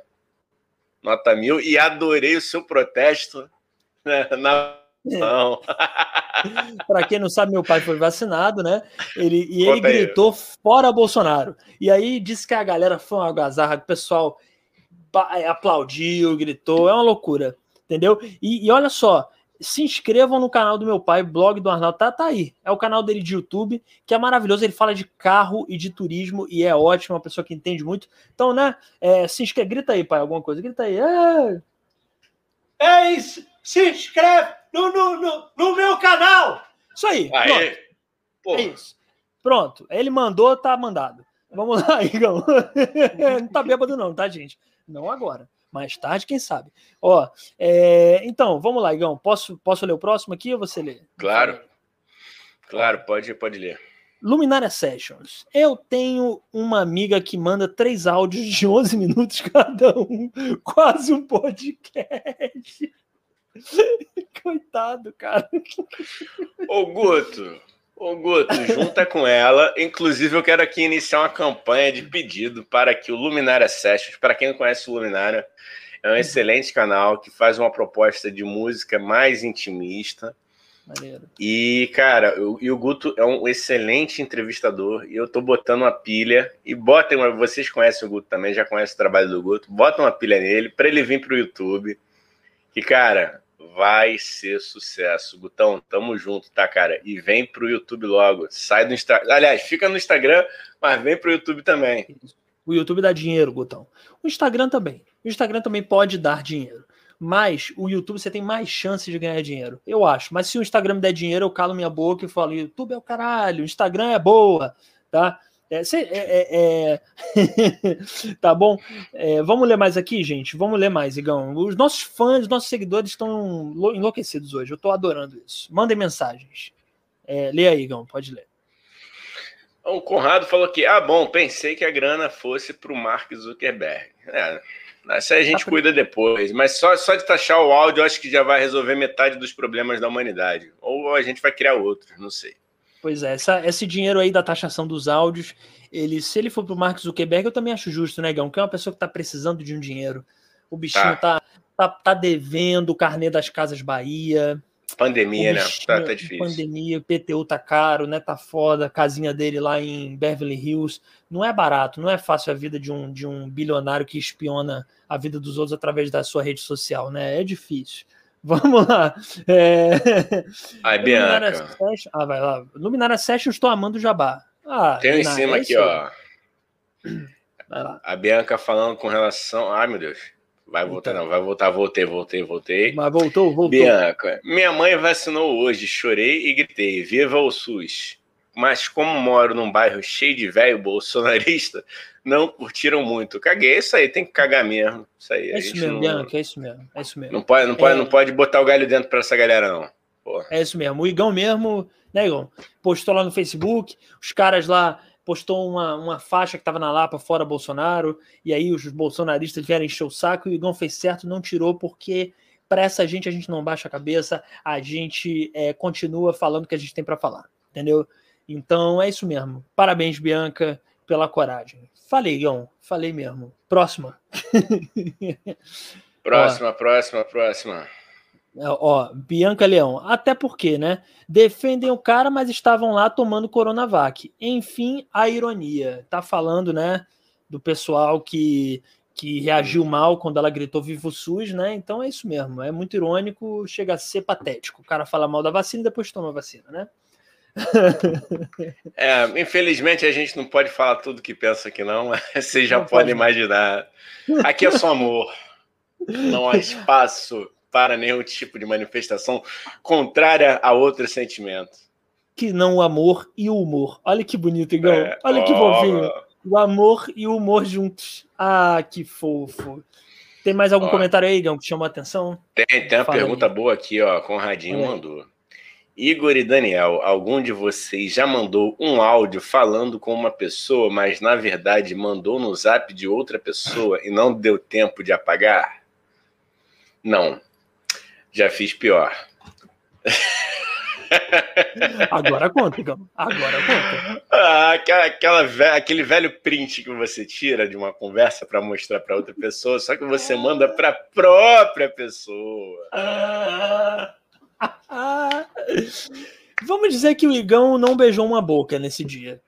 nota mil e adorei o seu protesto né, na não. Para quem não sabe, meu pai foi vacinado, né? Ele, e ele gritou aí. fora Bolsonaro. E aí disse que a galera foi uma agazarra, o pessoal aplaudiu, gritou, é uma loucura, entendeu? E, e olha só, se inscrevam no canal do meu pai, blog do Arnaldo, tá, tá aí. É o canal dele de YouTube, que é maravilhoso. Ele fala de carro e de turismo e é ótimo, uma pessoa que entende muito. Então, né, é, se inscreve, grita aí, pai, alguma coisa, grita aí. É, é isso, se inscreve no, no, no, no meu canal. Isso aí. Aê. Pronto. É isso. Pronto, ele mandou, tá mandado. Vamos lá, Igão. não tá bêbado não, tá, gente? Não agora mais tarde, quem sabe. Ó, é, então, vamos lá, Igão. Posso, posso ler o próximo aqui ou você lê? Claro. Claro, pode, pode ler. Luminária Sessions. Eu tenho uma amiga que manda três áudios de 11 minutos cada um, quase um podcast. Coitado, cara. Ô, Guto, Ô, Guto, junta com ela. Inclusive, eu quero aqui iniciar uma campanha de pedido para que o Luminária Sessions, para quem não conhece o Luminária, é um excelente canal que faz uma proposta de música mais intimista, Maneiro. E, cara, o, e o Guto é um excelente entrevistador. E eu tô botando uma pilha. E botem, vocês conhecem o Guto também, já conhecem o trabalho do Guto. Botam uma pilha nele para ele vir pro YouTube. Que, cara, vai ser sucesso. Gutão, tamo junto, tá, cara? E vem pro YouTube logo. Sai do Instagram. Aliás, fica no Instagram, mas vem pro YouTube também. O YouTube dá dinheiro, Gutão. O Instagram também. O Instagram também pode dar dinheiro mas o YouTube você tem mais chance de ganhar dinheiro. Eu acho. Mas se o Instagram me der dinheiro, eu calo minha boca e falo: YouTube é o caralho, o Instagram é boa, tá? É, cê, é, é, é... tá bom? É, vamos ler mais aqui, gente? Vamos ler mais, Igão. Os nossos fãs, os nossos seguidores estão enlouquecidos hoje. Eu estou adorando isso. Mandem mensagens. É, lê aí, Igão, pode ler. O Conrado falou que, ah, bom, pensei que a grana fosse para o Mark Zuckerberg. É, essa a gente cuida depois. Mas só, só de taxar o áudio, acho que já vai resolver metade dos problemas da humanidade. Ou a gente vai criar outros, não sei. Pois é, essa, esse dinheiro aí da taxação dos áudios, ele, se ele for pro Mark Zuckerberg, eu também acho justo, né, Gão? Que é uma pessoa que tá precisando de um dinheiro. O bichinho tá, tá, tá, tá devendo o carnê das casas Bahia. Pandemia, né? Tá, tá difícil. Pandemia, PTU tá caro, né? Tá foda. A casinha dele lá em Beverly Hills. Não é barato, não é fácil a vida de um, de um bilionário que espiona a vida dos outros através da sua rede social, né? É difícil. Vamos lá. É... Ai, Bianca. Ah, vai lá. Luminária Session, estou amando o Jabá. Ah, Tem em cima é aqui, ó. Vai lá. A Bianca falando com relação. Ai, meu Deus. Vai voltar, então. não, vai voltar, voltei, voltei, voltei. Mas voltou, voltou. Bianca, minha mãe vacinou hoje, chorei e gritei, viva o SUS. Mas como moro num bairro cheio de velho bolsonarista, não curtiram muito. Caguei, isso aí, tem que cagar mesmo. Isso aí, é isso mesmo, não... Bianca, é isso mesmo, é isso mesmo. Não pode, não pode, é... não pode botar o galho dentro para essa galera, não. Porra. É isso mesmo. O Igão mesmo, né, Igão? Postou lá no Facebook, os caras lá postou uma, uma faixa que estava na Lapa fora Bolsonaro, e aí os bolsonaristas vieram encher o saco e o Igão fez certo, não tirou, porque para essa gente a gente não baixa a cabeça, a gente é, continua falando o que a gente tem para falar, entendeu? Então é isso mesmo. Parabéns, Bianca, pela coragem. Falei, Igão, falei mesmo. Próxima. próxima, próxima, próxima. É, ó, Bianca Leão, até porque, né? Defendem o cara, mas estavam lá tomando Coronavac. Enfim, a ironia. Tá falando, né, do pessoal que, que reagiu mal quando ela gritou Vivo SUS, né? Então é isso mesmo. É muito irônico, chega a ser patético. O cara fala mal da vacina e depois toma a vacina, né? É, infelizmente a gente não pode falar tudo que pensa aqui, não. Vocês já não podem pode. imaginar. Aqui é só amor. Não há espaço para nenhum tipo de manifestação contrária a outro sentimento. Que não o amor e o humor. Olha que bonito, igual. É, Olha que fofinho. O amor e o humor juntos. Ah, que fofo. Tem mais algum ó, comentário aí, Igão, que chamou a atenção? Tem, tem uma Fala pergunta aí. boa aqui, ó. Conradinho é. mandou. Igor e Daniel, algum de vocês já mandou um áudio falando com uma pessoa, mas na verdade mandou no zap de outra pessoa e não deu tempo de apagar? Não. Já fiz pior. Agora conta, então. Agora conta. Ah, aquela, aquela, aquele velho print que você tira de uma conversa para mostrar para outra pessoa, só que você manda para a própria pessoa. Vamos dizer que o Igão não beijou uma boca nesse dia.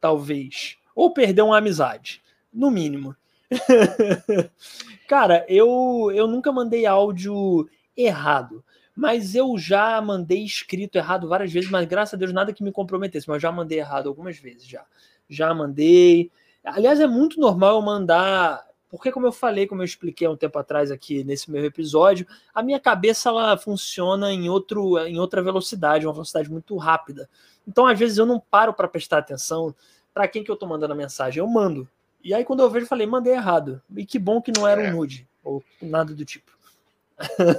Talvez. Ou perdeu uma amizade. No mínimo. Cara, eu, eu nunca mandei áudio errado. Mas eu já mandei escrito errado várias vezes, mas graças a Deus nada que me comprometesse. Mas já mandei errado algumas vezes, já. Já mandei. Aliás, é muito normal eu mandar. Porque, como eu falei, como eu expliquei há um tempo atrás aqui nesse meu episódio, a minha cabeça ela funciona em, outro, em outra velocidade, uma velocidade muito rápida. Então, às vezes, eu não paro para prestar atenção para quem que eu estou mandando a mensagem. Eu mando. E aí, quando eu vejo, eu falei, mandei errado. E que bom que não era um é. nude, ou nada do tipo.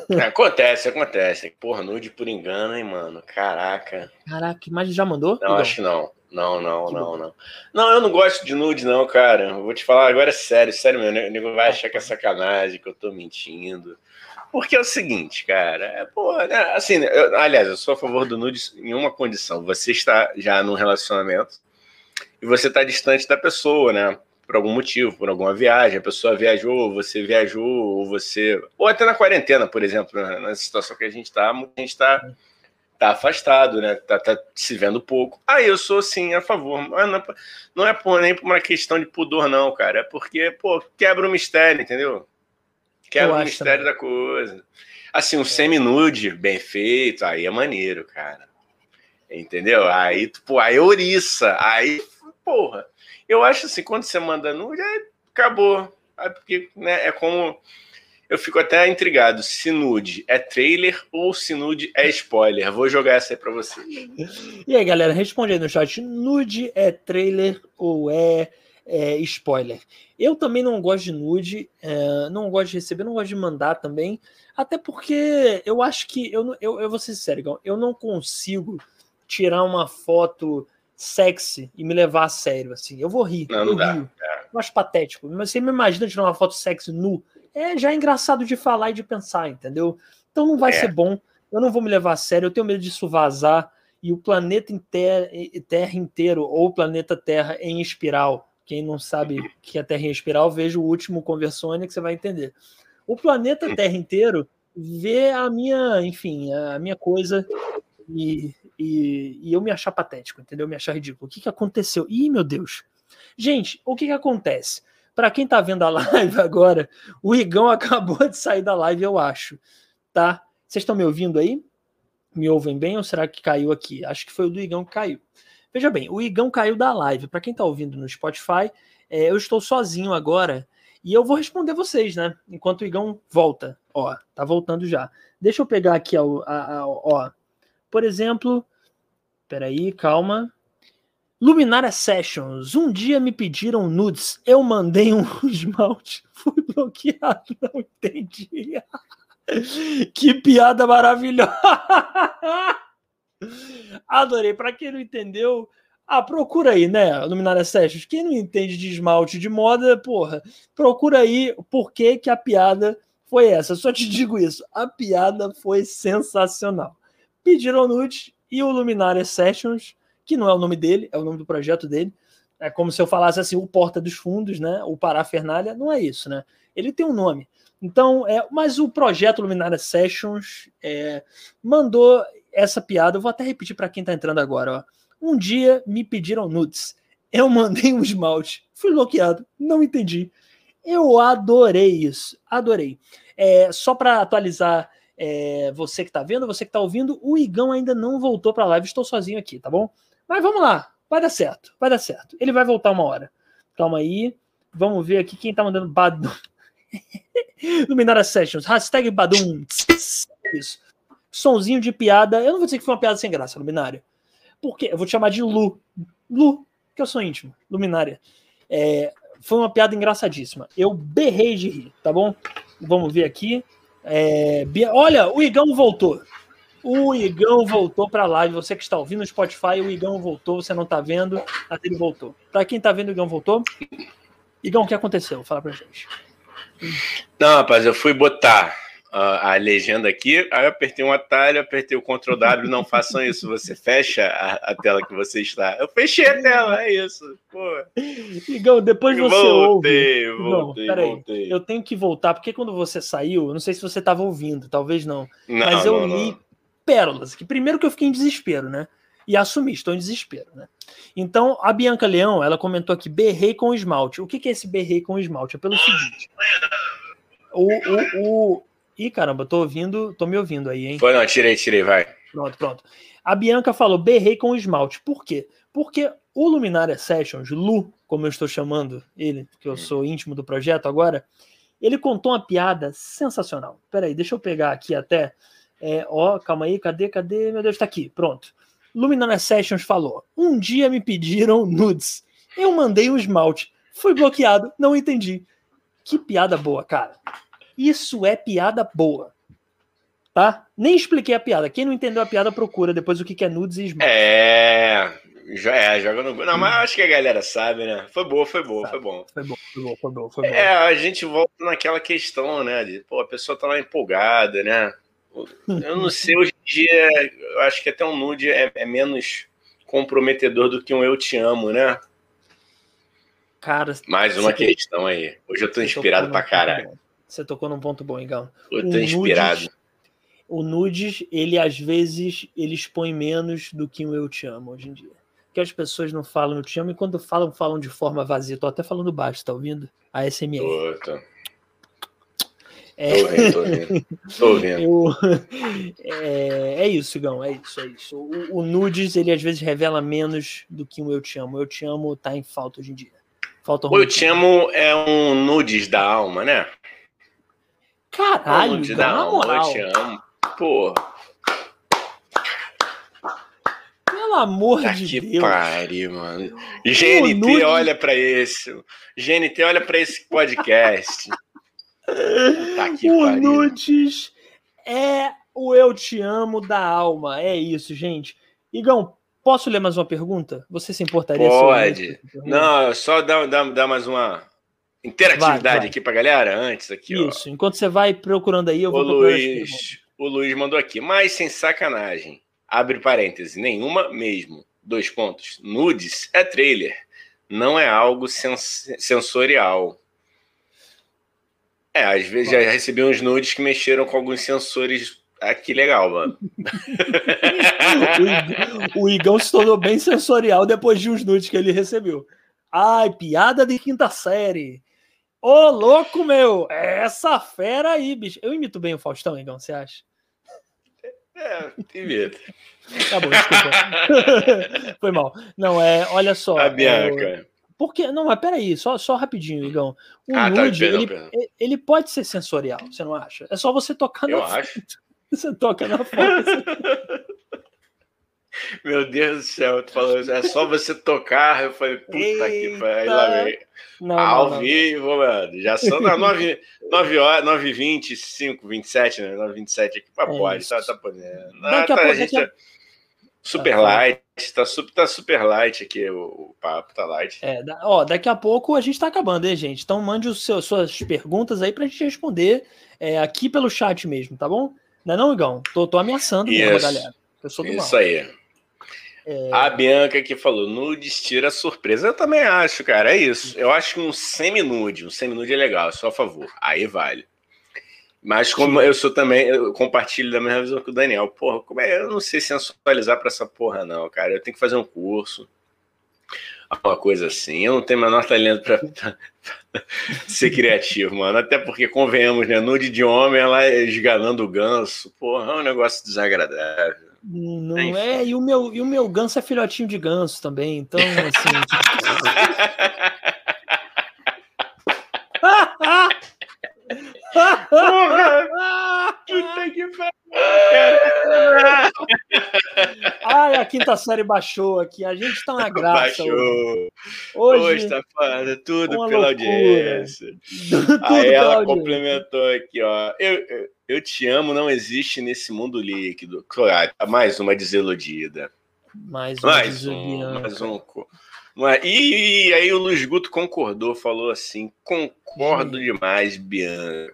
É, acontece, acontece. Porra, nude por engano, hein, mano? Caraca. Caraca, mas já mandou? Não, acho que não. Não, não, não, não. Não, eu não gosto de nude, não, cara. Eu vou te falar agora sério, sério mesmo. O nego vai achar que é sacanagem, que eu tô mentindo. Porque é o seguinte, cara, é, porra, né, assim, eu, aliás, eu sou a favor do nude em uma condição. Você está já num relacionamento e você está distante da pessoa, né? por algum motivo, por alguma viagem, a pessoa viajou, você viajou, ou você. Ou até na quarentena, por exemplo, né? nessa situação que a gente está, a gente está tá afastado, né? Tá, tá, se vendo pouco. Aí eu sou sim a favor. Mas não, é não é por, nem por uma questão de pudor, não, cara. É porque, pô, quebra o mistério, entendeu? Quebra o mistério também. da coisa. Assim, um é. semi-nude bem feito, aí é maneiro, cara. Entendeu? Aí, pô, aí ouriça. Aí, porra. Eu acho assim, quando você manda nude, aí acabou. Aí porque, né, é como eu fico até intrigado se nude é trailer ou se nude é spoiler. Vou jogar essa aí pra vocês. E aí, galera, responde aí no chat: nude é trailer ou é, é spoiler? Eu também não gosto de nude, é, não gosto de receber, não gosto de mandar também. Até porque eu acho que. Eu, eu, eu vou ser sério, eu não consigo tirar uma foto sexy e me levar a sério, assim. Eu vou rir, não, eu não rio. É. Eu acho patético. Mas você me imagina tirar uma foto sexy nu é já engraçado de falar e de pensar, entendeu? Então não vai é. ser bom. Eu não vou me levar a sério, eu tenho medo disso vazar e o planeta inteiro, Terra inteiro, ou o planeta Terra em espiral. Quem não sabe que a Terra é em espiral, veja o último Conversônia que você vai entender. O planeta Terra inteiro vê a minha, enfim, a minha coisa e, e, e eu me achar patético, entendeu? Me achar ridículo. O que, que aconteceu? Ih, meu Deus. Gente, o que, que acontece? Para quem está vendo a live agora, o Igão acabou de sair da live, eu acho. Tá? Vocês estão me ouvindo aí? Me ouvem bem ou será que caiu aqui? Acho que foi o do Igão que caiu. Veja bem, o Igão caiu da live. Para quem está ouvindo no Spotify, é, eu estou sozinho agora e eu vou responder vocês, né? Enquanto o Igão volta. Ó, tá voltando já. Deixa eu pegar aqui, ó, a, ó. Por exemplo, peraí, calma. Luminária Sessions. Um dia me pediram nudes. Eu mandei um esmalte. Fui bloqueado. Não entendi. que piada maravilhosa. Adorei. Para quem não entendeu, ah, procura aí, né? Luminária Sessions. Quem não entende de esmalte de moda, porra, procura aí por que, que a piada foi essa. Só te digo isso. A piada foi sensacional. Pediram nudes e o Luminária Sessions que não é o nome dele, é o nome do projeto dele. É como se eu falasse assim, o Porta dos Fundos, né? O Parafernália, não é isso, né? Ele tem um nome. Então, é, mas o projeto Luminária Sessions é, mandou essa piada. Eu vou até repetir para quem está entrando agora. Ó. Um dia me pediram nudes. Eu mandei um esmalte. Fui bloqueado. Não entendi. Eu adorei isso. Adorei. É, só para atualizar é, você que está vendo, você que está ouvindo, o Igão ainda não voltou para a live. Estou sozinho aqui, tá bom? Mas vamos lá, vai dar certo, vai dar certo. Ele vai voltar uma hora. Calma aí. Vamos ver aqui quem tá mandando Badum. Luminária Sessions, hashtag Badum. Isso. Sonzinho de piada. Eu não vou dizer que foi uma piada sem graça, Luminária. Porque eu vou te chamar de Lu. Lu, que eu sou íntimo. Luminária. É, foi uma piada engraçadíssima. Eu berrei de rir, tá bom? Vamos ver aqui. É, olha, o Igão voltou. O Igão voltou para a live. Você que está ouvindo no Spotify, o Igão voltou. Você não está vendo, mas ele voltou. Para quem está vendo, o Igão voltou. Igão, o que aconteceu? Fala para gente. Não, rapaz, eu fui botar a, a legenda aqui, aí eu apertei um atalho, apertei o Ctrl W. Não façam isso. Você fecha a, a, tela que você está. Eu fechei a tela, é isso. Pô. Igão, depois você voltei, ouve. Voltei, Igão, voltei. Eu tenho que voltar, porque quando você saiu, não sei se você estava ouvindo, talvez não. não mas eu não, li não pérolas. Que primeiro que eu fiquei em desespero, né? E assumi, estou em desespero, né? Então, a Bianca Leão, ela comentou aqui, berrei com esmalte. O que, que é esse berrei com esmalte? É pelo seguinte. O, o, o... Ih, caramba, tô ouvindo, tô me ouvindo aí, hein? Foi, não, tirei, tirei, vai. Pronto, pronto. A Bianca falou, berrei com esmalte. Por quê? Porque o Luminária Sessions, Lu, como eu estou chamando ele, porque eu sou íntimo do projeto agora, ele contou uma piada sensacional. Peraí, deixa eu pegar aqui até é, ó, calma aí, cadê, cadê? Meu Deus, tá aqui, pronto. Luminana Sessions falou: Um dia me pediram nudes. Eu mandei um esmalte. Fui bloqueado, não entendi. Que piada boa, cara. Isso é piada boa. Tá? Nem expliquei a piada. Quem não entendeu a piada, procura depois o que é nudes e esmalte. É. Já é, joga no. Não, mas acho que a galera sabe, né? Foi boa, foi boa, foi bom. Foi bom, foi bom, foi bom, foi bom. É, a gente volta naquela questão, né? De, pô, a pessoa tá lá empolgada, né? Eu não sei, hoje em dia, eu acho que até um nude é, é menos comprometedor do que um eu te amo, né? Cara, mais uma questão aí. Hoje eu tô inspirado pra caralho. Você tocou num ponto bom, Igão. Eu tô um inspirado. Nude, o nudes, ele às vezes, ele expõe menos do que o eu te amo hoje em dia. Que as pessoas não falam eu te amo e quando falam, falam de forma vazia. Tô até falando baixo, tá ouvindo? A SMR. Tô, É... Tô vendo, tô vendo. Tô vendo. Eu... É... é, isso, Gão, é isso, é isso. O, o, nudes, ele às vezes revela menos do que um eu te amo. Eu te amo tá em falta hoje em dia. Falta o eu te amo é um nudes da alma, né? Caralho, é um nudes da alma, eu te amo. Pô. Pelo amor tá de que Deus. pariu, mano. GNT, nude... olha para esse. GNT, olha para esse podcast. Tá o pariu. Nudes é o Eu Te Amo da alma. É isso, gente. Igão, posso ler mais uma pergunta? Você se importaria? Pode. Não, só dá, dá, dá mais uma interatividade vai, vai. aqui pra galera antes. Aqui, isso, ó. enquanto você vai procurando aí, eu vou o Luiz, O Luiz mandou aqui, mas sem sacanagem. Abre parênteses, nenhuma mesmo. Dois pontos. Nudes é trailer, não é algo sens sensorial. É, às vezes já recebi uns nudes que mexeram com alguns sensores. Ah, que legal, mano. o, Igão se tornou bem sensorial depois de uns nudes que ele recebeu. Ai, piada de quinta série. Ô, louco, meu! Essa fera aí, bicho. Eu imito bem o Faustão, Igão, você acha? É, imita. Tá bom, desculpa. Foi mal. Não, é, olha só. A Bianca. É, porque, não, mas peraí, só, só rapidinho, Igão. O ah, nude, tá, perdão, ele, perdão. ele pode ser sensorial, você não acha? É só você tocar Eu na acho. Você toca na foto. Meu Deus do céu, tu falou é só você tocar. Eu falei, puta Eita. que pariu, lá vem. Não, Ao não, vivo, não. mano. Já são 9, 9 horas, 9 25, 27, né? 9 27 aqui. Mas é pode, tá, tá podendo. Daqui ah, tá, a, pouco, a gente daqui... Super light, tá super, tá super light aqui o, o papo, tá light. É, ó, daqui a pouco a gente tá acabando, hein, gente? Então mande os seus, suas perguntas aí pra gente responder é, aqui pelo chat mesmo, tá bom? Não é não, Igão? Tô, tô ameaçando mesmo, mesmo, galera. Eu sou do Isso mal. aí. É... A Bianca que falou, nudes tira surpresa. Eu também acho, cara, é isso. Eu acho que um semi-nude, um semi-nude é legal, só a favor. Aí vale. Mas como eu sou também, eu compartilho da mesma visão que o Daniel. Porra, como é? Eu não sei sensualizar para essa porra, não, cara. Eu tenho que fazer um curso. Uma coisa assim. Eu não tenho o menor talento para ser criativo, mano. Até porque, convenhamos, né? Nude de homem, ela esganando o ganso. Porra, é um negócio desagradável. Não Enfim. é, e o, meu, e o meu ganso é filhotinho de ganso também, então, assim. Porra! Puta que pariu! Ai, a quinta série baixou aqui. A gente tá uma graça. Baixou. Hoje, hoje tá falando tudo pela loucura. audiência. tudo Aí ela audiência. complementou aqui, ó. Eu, eu, eu, te amo, não existe nesse mundo líquido. Claro, mais uma desiludida. Mais, uma mais um, mais um. E, e, aí o Luiz Guto concordou, falou assim: concordo demais, Bianca.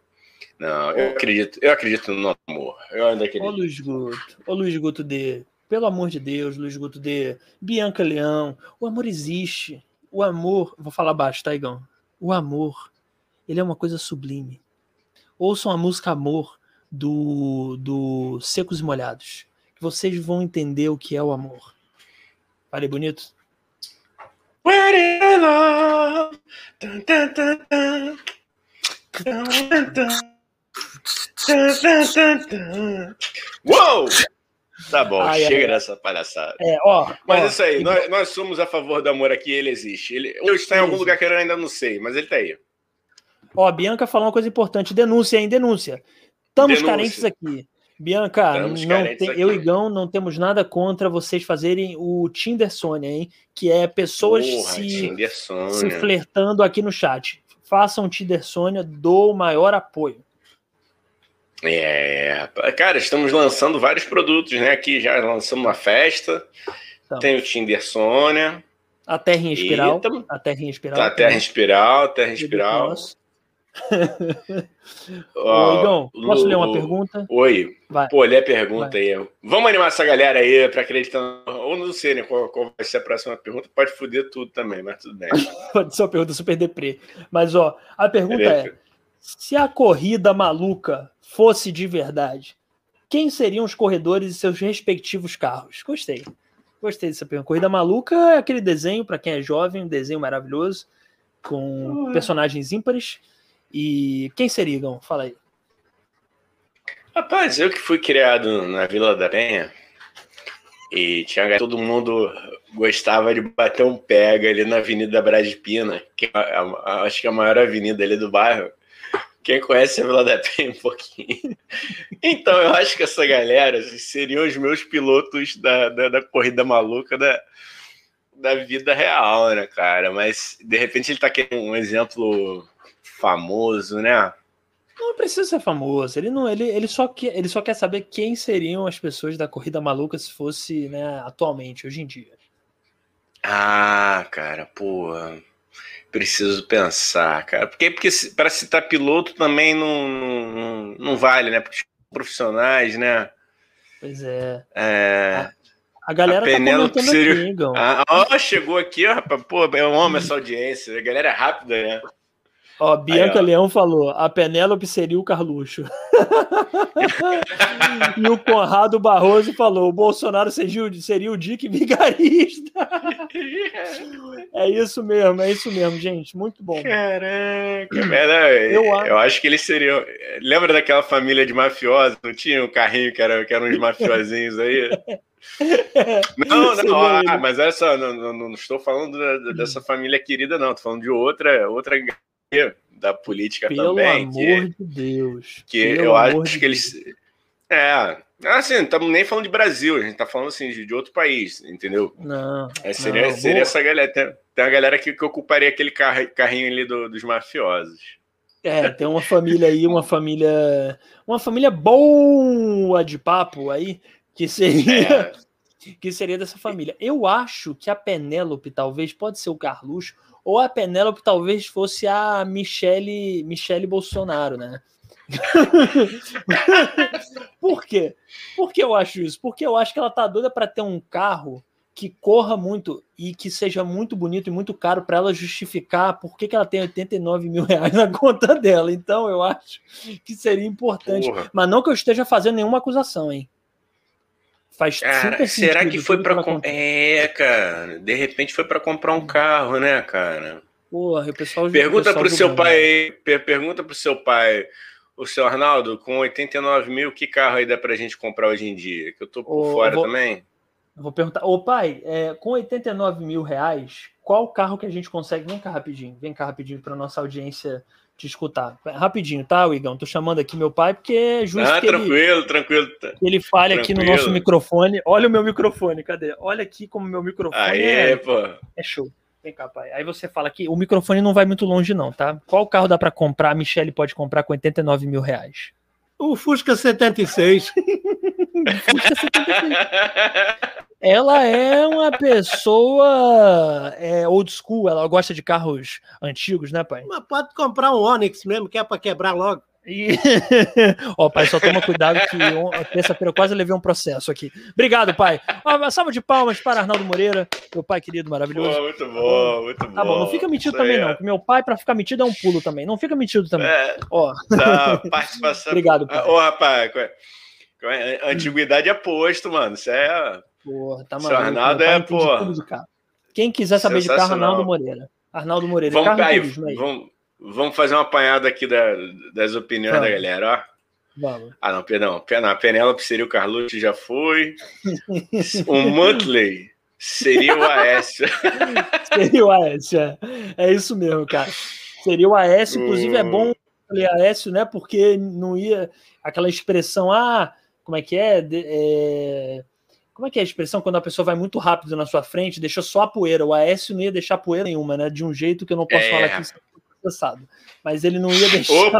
Não, eu acredito, eu acredito no amor. Eu ainda acredito. Ô Luiz Guto, ô Luiz Guto D, pelo amor de Deus, Luiz Guto D, Bianca Leão, o amor existe. O amor, vou falar baixo, tá, Igão? O amor, ele é uma coisa sublime. Ouçam a música Amor do, do Secos e Molhados. Que vocês vão entender o que é o amor. Falei bonito? love. Dun, dun, dun, dun. Uou! Tá bom, ai, chega ai, dessa palhaçada. É, ó, mas ó, isso aí, nós, nós, somos a favor do amor aqui, ele existe. Ele, ele está em algum lugar que eu ainda não sei, mas ele tá aí. Ó, a Bianca falou uma coisa importante: denúncia, hein? Denúncia. Estamos denúncia. carentes aqui. Bianca, não tem, eu e Gão não temos nada contra vocês fazerem o Tinder Sônia, hein? Que é pessoas Porra, se, se flertando aqui no chat. Façam Tinder Sônia, dou o maior apoio. É, cara, estamos lançando vários produtos, né? Aqui já lançamos uma festa, então, tem o Tinder Sônia. A Terra em Espiral. Tam... A Terra em Espiral. A Terra em Espiral, Terra em Espiral. Ô, Igão, posso ler uma pergunta? Oi. Vai. Pô, lê a pergunta vai. aí. Vamos animar essa galera aí para acreditar. Ou não sei né, qual, qual, vai ser a próxima pergunta. Pode foder tudo também, mas tudo bem. Pode ser uma pergunta super deprê. Mas, ó, a pergunta é: se a corrida maluca fosse de verdade, quem seriam os corredores e seus respectivos carros? Gostei. Gostei dessa pergunta. Corrida Maluca é aquele desenho, para quem é jovem, um desenho maravilhoso, com uhum. personagens ímpares. E quem seria, Igão? Fala aí. Rapaz, eu que fui criado na Vila da Penha e tinha todo mundo gostava de bater um pega ali na Avenida Brasipina, que é a, acho que é a maior avenida ali do bairro. Quem conhece a Vila da Penha um pouquinho. Então, eu acho que essa galera seriam os meus pilotos da, da, da corrida maluca da, da vida real, né, cara? Mas, de repente, ele tá querendo um exemplo famoso, né? Não precisa ser famoso. Ele não, ele, ele, só quer, ele só quer saber quem seriam as pessoas da corrida maluca se fosse, né, atualmente, hoje em dia. Ah, cara, pô, preciso pensar, cara. Porque, porque para citar piloto também não, não, não vale, né? Porque profissionais, né? Pois é. é... A, a galera a tá comentando seria... aqui, ah, ó, chegou aqui, ó, rapaz. Pô, um homem essa audiência. A galera é rápida, né? Ó, Bianca Aí, ó. Leão falou: a Penélope seria o Carluxo. e o Conrado Barroso falou: o Bolsonaro seria, o, seria o Dick Vigarista. é isso mesmo, é isso mesmo, gente. Muito bom. Caraca, eu, eu acho que eles seriam. Lembra daquela família de mafiosos? Não tinha um carrinho que, era, que eram uns mafiosinhos aí? Não, não, ah, mas olha só, não, não, não estou falando da, dessa família querida, não, estou falando de outra, outra da política Pelo também. Pelo amor que, de Deus. Que eu acho de que eles. Deus. É, assim, não estamos nem falando de Brasil, a gente está falando assim de, de, outro país, entendeu? Não. É, seria, não, seria essa galera. Tem, tem uma galera que, que ocuparia aquele carro, carrinho ali do, dos mafiosos. É, tem uma família aí, uma família. Uma família boa de papo aí, que seria. É. Que seria dessa família. Eu acho que a Penélope talvez pode ser o Carluxo, ou a Penélope talvez fosse a Michele, Michele Bolsonaro, né? Por quê? Por que eu acho isso? Porque eu acho que ela tá doida para ter um carro que corra muito e que seja muito bonito e muito caro para ela justificar por que, que ela tem 89 mil reais na conta dela. Então eu acho que seria importante. Porra. Mas não que eu esteja fazendo nenhuma acusação, hein? Faz cara, será que foi para comprar? É, cara, de repente foi para comprar um carro, né, cara? Porra, o pessoal Pergunta o pessoal pro seu pai, per pergunta pro seu pai, o seu Arnaldo, com 89 mil, que carro aí dá pra gente comprar hoje em dia? Que eu tô por Ô, fora vou, também. vou perguntar, ô pai, é, com 89 mil reais, qual carro que a gente consegue? Vem cá rapidinho, vem cá rapidinho para nossa audiência te escutar. Rapidinho, tá, Igão? Tô chamando aqui meu pai porque é justo ah, que tranquilo, ele, tranquilo. Que ele fale tranquilo. aqui no nosso microfone. Olha o meu microfone, cadê? Olha aqui como meu microfone Aê, é, pô. é show. Vem cá, pai. Aí você fala aqui, o microfone não vai muito longe não, tá? Qual carro dá para comprar? A Michelle pode comprar com 89 mil reais. O Fusca 76. Fusca 76. ela é uma pessoa é, old school, ela gosta de carros antigos, né, pai? Mas pode comprar um Onix mesmo, que é para quebrar logo. E... Ó, pai, só toma cuidado que terça-feira eu quase levei um processo aqui. Obrigado, pai. Uma salva de palmas para Arnaldo Moreira, meu pai querido, maravilhoso. Pô, muito bom, muito bom. Tá bom, não fica metido também, é. não. Meu pai, para ficar metido, é um pulo também. Não fica metido também. É, Ó. Tá, participação. Obrigado, pai. Ô, rapaz, antiguidade é posto, mano. Isso é. Porra, tá maluco. Arnaldo é, porra. Quem quiser saber de carro, Arnaldo Moreira. Arnaldo Moreira. Vamos, carro aí, vamos, vamos fazer uma apanhada aqui da, das opiniões vamos. da galera, ó. Vamos. Ah, não, perdão. A Penélope seria o Carlucci, já foi. o Montley seria o Aécio. seria o Aécio, é. é isso mesmo, cara. Seria o Aécio, inclusive é bom ler Aécio, né? Porque não ia aquela expressão, ah, como é que é? De, é como é que é a expressão quando a pessoa vai muito rápido na sua frente, deixa só a poeira? O Aécio não ia deixar poeira nenhuma, né? De um jeito que eu não posso é. falar aqui sem processado. Mas ele não ia deixar. Opa!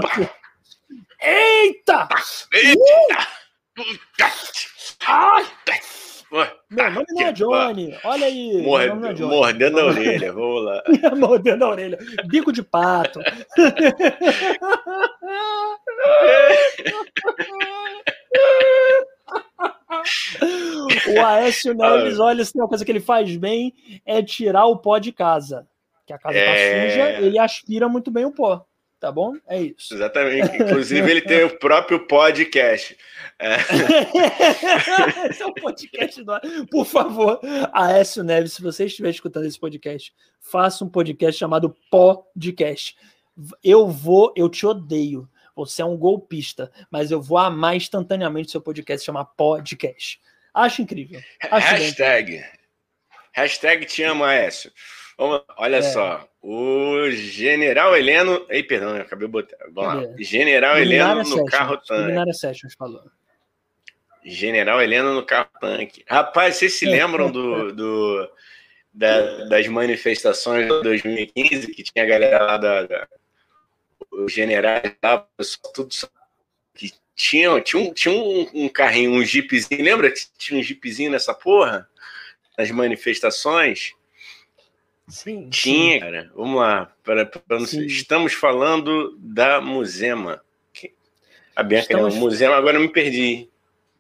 Eita! Eita! Uh! Ai! Meu nome não é Johnny. Olha aí. Morre, é Johnny. Mordendo a orelha. Vamos lá. mordendo a orelha. Bico de pato. o Aécio Neves, olha, se tem uma coisa que ele faz bem é tirar o pó de casa. Que a casa tá é... tá suja, ele aspira muito bem o pó. tá bom? É isso. Exatamente. Inclusive, ele tem o próprio podcast. É. esse é o podcast do... Por favor, Aécio Neves, se você estiver escutando esse podcast, faça um podcast chamado Podcast. Eu vou, eu te odeio. Você é um golpista, mas eu vou amar instantaneamente seu podcast chamar Podcast. Acho incrível. Acho hashtag. Bem. Hashtag te amo, Aécio. Olha é. só. O General Heleno. Ei, perdão, eu acabei botando. Vamos lá. General Heleno no carro tanque. Luminária Sessions falou. General Heleno no carro tanque. Rapaz, vocês se lembram do, do da, das manifestações de 2015 que tinha a galera lá da, da os generais lá, tudo que tinha, tinha, um, tinha um, um carrinho, um jeepzinho, lembra que tinha um jeepzinho nessa porra? Nas manifestações? Sim. Tinha, sim. cara. Vamos lá. Para, para Estamos falando da Musema. A Bianca Estamos... não, Musema, agora eu me perdi.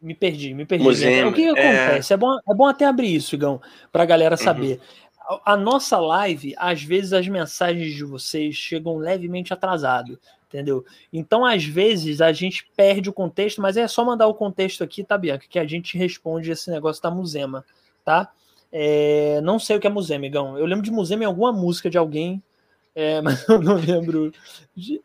Me perdi, me perdi. Musema, o que, que é... acontece? É bom, é bom até abrir isso, Igão, para a galera uhum. saber. Uhum. A, nossa live, às vezes as mensagens de vocês chegam levemente atrasado entendeu? Então, às vezes, a gente perde o contexto, mas é só mandar o contexto aqui, tá, Bianca? Que a gente responde esse negócio da Musema, tá? É, não sei o que é Musema, amigão. Eu lembro de Musema em alguma música de alguém, é, mas eu não lembro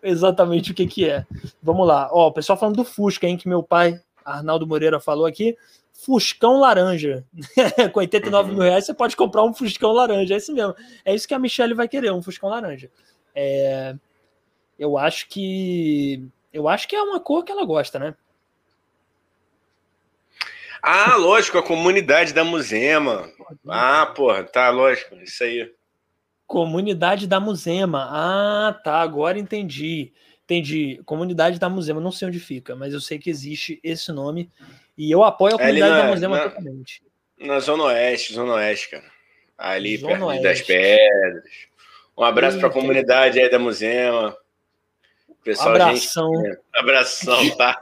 exatamente o que, que é. Vamos lá. Ó, o pessoal falando do Fusca, hein, que meu pai, Arnaldo Moreira, falou aqui. Fuscão laranja. Com 89 mil reais você pode comprar um Fuscão laranja. É isso mesmo. É isso que a Michelle vai querer, um Fuscão laranja. É, eu acho que. Eu acho que é uma cor que ela gosta, né? Ah, lógico, a comunidade da Musema. Ah, porra, tá, lógico, isso aí. Comunidade da Musema. Ah, tá, agora entendi. Entendi. Comunidade da Musema, não sei onde fica, mas eu sei que existe esse nome. E eu apoio a comunidade na, da Musema na, totalmente. Na Zona Oeste, Zona Oeste, cara. Ali Zona perto Oeste. das Pedras. Um abraço para a comunidade aí da Musema. Pessoal, abração. Gente, abração, tá?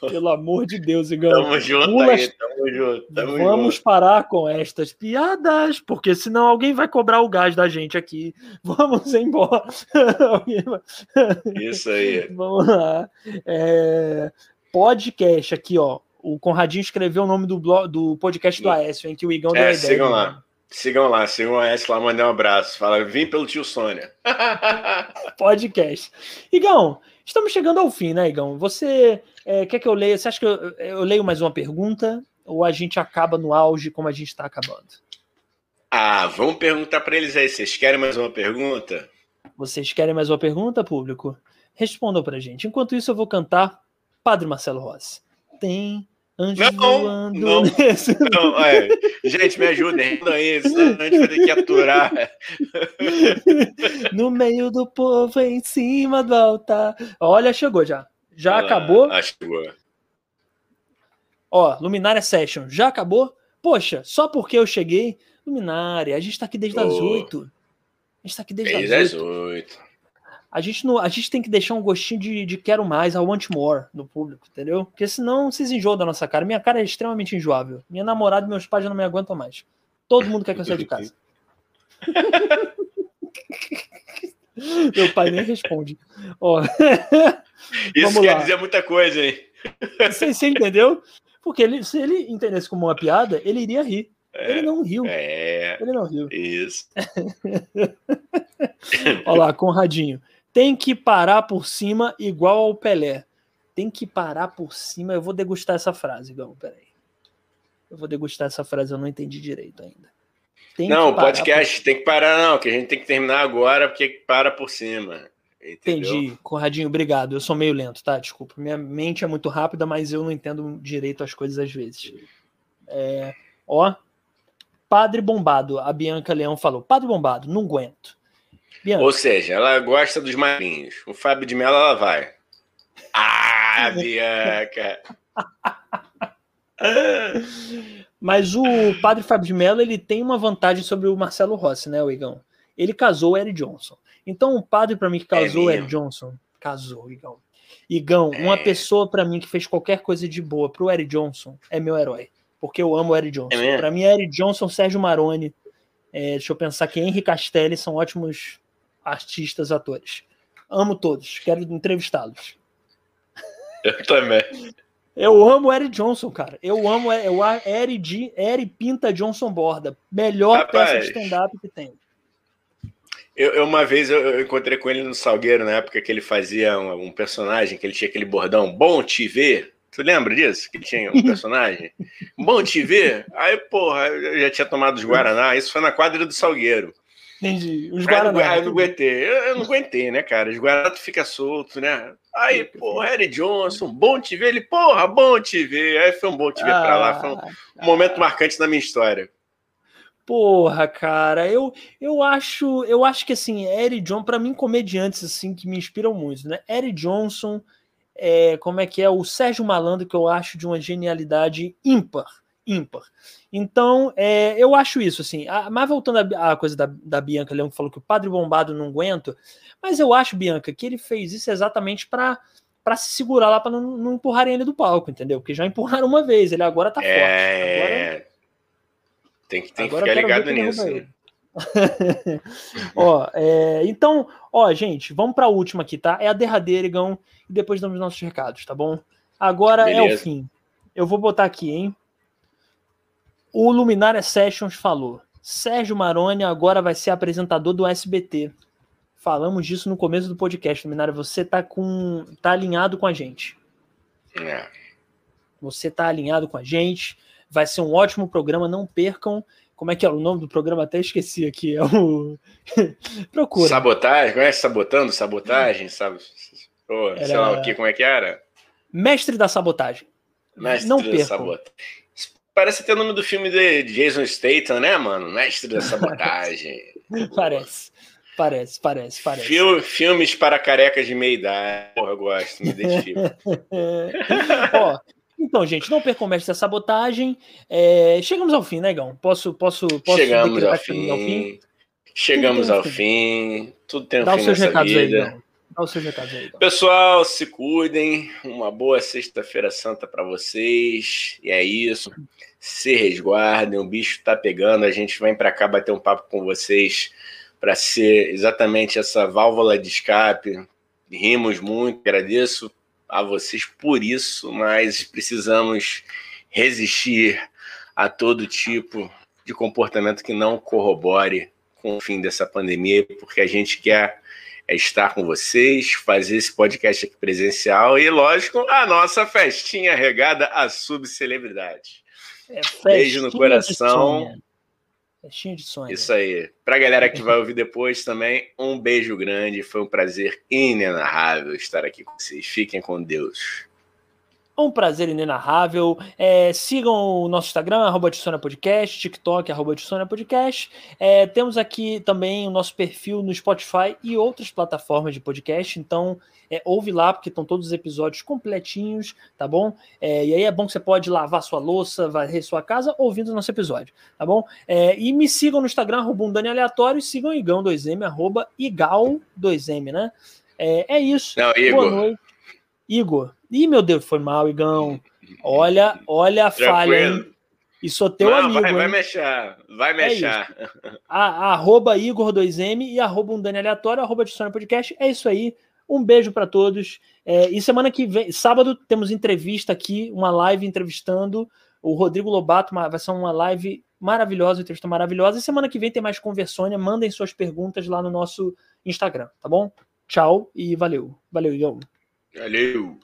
Pelo amor de Deus, Igão. Tamo junto Pula... aí, tamo junto. Tamo Vamos junto. parar com estas piadas, porque senão alguém vai cobrar o gás da gente aqui. Vamos embora. Isso aí. Vamos lá. É... Podcast aqui, ó. O Conradinho escreveu o nome do, blog, do podcast do Aécio, em que o Igão é, deu a ideia. Sigam lá. Sigam lá, sigam o AS lá, mandem um abraço. Fala, vim pelo tio Sônia. Podcast. Igão, estamos chegando ao fim, né, Igão? Você é, quer que eu leia? Você acha que eu, eu leio mais uma pergunta? Ou a gente acaba no auge como a gente está acabando? Ah, vamos perguntar para eles aí. Vocês querem mais uma pergunta? Vocês querem mais uma pergunta, público? Respondam para gente. Enquanto isso, eu vou cantar Padre Marcelo Rossi. Tem Anjos não, voando. Não, não é. Gente, me ajudem aí, senão a gente vai ter que aturar. no meio do povo, em cima do altar. Olha, chegou já. Já acabou? Acho que chegou. Ó, Luminária Session, já acabou? Poxa, só porque eu cheguei. Luminária, a gente tá aqui desde oh. as oito. A gente tá aqui desde, desde as oito a gente, não, a gente tem que deixar um gostinho de, de quero mais, I want more no público, entendeu? Porque senão vocês enjoam da nossa cara. Minha cara é extremamente enjoável. Minha namorada e meus pais já não me aguentam mais. Todo mundo quer que eu saia de casa. Meu pai nem responde. Ó. Isso quer lá. dizer muita coisa, hein? Você, você entendeu? Porque ele, se ele entendesse como uma piada, ele iria rir. É, ele não riu. É, ele não riu. Isso. Olha lá, Conradinho tem que parar por cima igual ao Pelé. Tem que parar por cima. Eu vou degustar essa frase, Gão. Peraí. Eu vou degustar essa frase, eu não entendi direito ainda. Tem não, o podcast por... tem que parar, não, que a gente tem que terminar agora, porque para por cima. Entendeu? Entendi, Conradinho, obrigado. Eu sou meio lento, tá? Desculpa. Minha mente é muito rápida, mas eu não entendo direito as coisas às vezes. É... Ó, Padre Bombado, a Bianca Leão falou. Padre Bombado, não aguento. Bianca. Ou seja, ela gosta dos marinhos. O Fábio de Mello, ela vai. Ah, Bianca! Mas o padre Fábio de Mello ele tem uma vantagem sobre o Marcelo Rossi, né, o Igão? Ele casou o Eric Johnson. então, um padre para mim que casou é o Eric Johnson, casou, Igão. Igão, é. uma pessoa para mim que fez qualquer coisa de boa pro Eric Johnson é meu herói. Porque eu amo o Eric Johnson. É para mim, Eric Johnson, Sérgio Maroni, é, deixa eu pensar que Henry Castelli são ótimos artistas, atores. Amo todos. Quero entrevistá-los. Eu também. Eu amo o Eric Johnson, cara. Eu amo o Eric, Eric Pinta Johnson Borda. Melhor Rapaz, peça de stand-up que tem. Eu, eu uma vez eu, eu, encontrei com ele no Salgueiro, na época que ele fazia um, um, personagem, que ele tinha aquele bordão, bom te ver. Tu lembra disso? Que tinha um personagem? bom te ver. Aí, porra, eu já tinha tomado os Guaraná. Isso foi na quadra do Salgueiro. Entendi. Os Guaraná. Aí, eu não aguentei. Eu, eu, não aguentei, né, cara? Os Guaraná tu fica solto, né? Aí, porra, Harry Johnson, bom te ver. Ele, porra, bom te ver. Aí foi um bom te ver ah, pra lá. Foi um, um momento marcante na minha história. Porra, cara, eu, eu acho, eu acho que assim, Eric Johnson, para mim, comediantes assim que me inspiram muito, né? Eric Johnson, é, como é que é? O Sérgio Malandro, que eu acho de uma genialidade ímpar, ímpar. Então, é, eu acho isso, assim. A, mas voltando à coisa da, da Bianca Leão, que falou que o Padre Bombado não aguento, mas eu acho, Bianca, que ele fez isso exatamente para para se segurar lá, para não, não empurrarem ele do palco, entendeu? Porque já empurraram uma vez, ele agora tá é... forte. Agora... Tem que, tem que ficar ligado nisso. ó, é, então, ó, gente, vamos para a última aqui, tá? É a derradeira, Igão, e depois damos nossos recados, tá bom? Agora Beleza. é o fim. Eu vou botar aqui, hein? O Luminária Sessions falou: Sérgio Maroni agora vai ser apresentador do SBT. Falamos disso no começo do podcast, Luminária. Você tá com, tá alinhado com a gente. É. Você tá alinhado com a gente. Vai ser um ótimo programa, não percam. Como é que é o nome do programa? Até esqueci aqui. É o. Procura. Sabotagem? Conhece Sabotando? Sabotagem? Sabe? Oh, era... Sei lá o que, como é que era? Mestre da Sabotagem. Mestre não da percam. Sabotagem. Parece ter o nome do filme de Jason Statham, né, mano? Mestre da Sabotagem. parece. Parece, parece, parece. Fil filmes para carecas de meia idade. Porra, eu gosto, me identifico. Ó, então, gente, não percam o mestre da sabotagem. É, chegamos ao fim, né, Gão? Posso, posso, posso chegamos ao fim. ao fim. Chegamos ao fim. Tudo tem um Dá fim nessa vida. Aí, Dá os seus recados aí. Pessoal, se cuidem. Uma boa sexta-feira santa para vocês. E é isso. Se resguardem. O bicho tá pegando. A gente vem para cá bater um papo com vocês para ser exatamente essa válvula de escape. Rimos muito. Agradeço a vocês por isso, mas precisamos resistir a todo tipo de comportamento que não corrobore com o fim dessa pandemia, porque a gente quer estar com vocês, fazer esse podcast aqui presencial e, lógico, a nossa festinha regada a subcelebridade. É, Beijo no coração. Festinha de sonho. Isso aí. Pra galera que vai ouvir depois também, um beijo grande. Foi um prazer inenarrável estar aqui com vocês. Fiquem com Deus. Um prazer inenarrável. É, sigam o nosso Instagram, arroba Podcast, TikTok, arroba Podcast. É, temos aqui também o nosso perfil no Spotify e outras plataformas de podcast. Então, é, ouve lá, porque estão todos os episódios completinhos, tá bom? É, e aí é bom que você pode lavar sua louça, varrer sua casa ouvindo o nosso episódio, tá bom? É, e me sigam no Instagram, arroba um Dani Aleatório, e sigam o Igão2M, arroba Igal2M, né? É, é isso. Não, Igor. Boa noite. Igor. Ih, meu Deus, foi mal, Igão. Olha, olha a falha, hein? E sou teu Não, amigo. Vai, vai mexer, vai é mexer. a, arroba Igor2M e arroba um Dani Aleatório, arroba de Podcast. É isso aí. Um beijo para todos. É, e semana que vem, sábado, temos entrevista aqui, uma live entrevistando o Rodrigo Lobato. Vai ser uma live maravilhosa, entrevista maravilhosa. E semana que vem tem mais Conversônia. Mandem suas perguntas lá no nosso Instagram, tá bom? Tchau e valeu. Valeu, Igor. Valeu.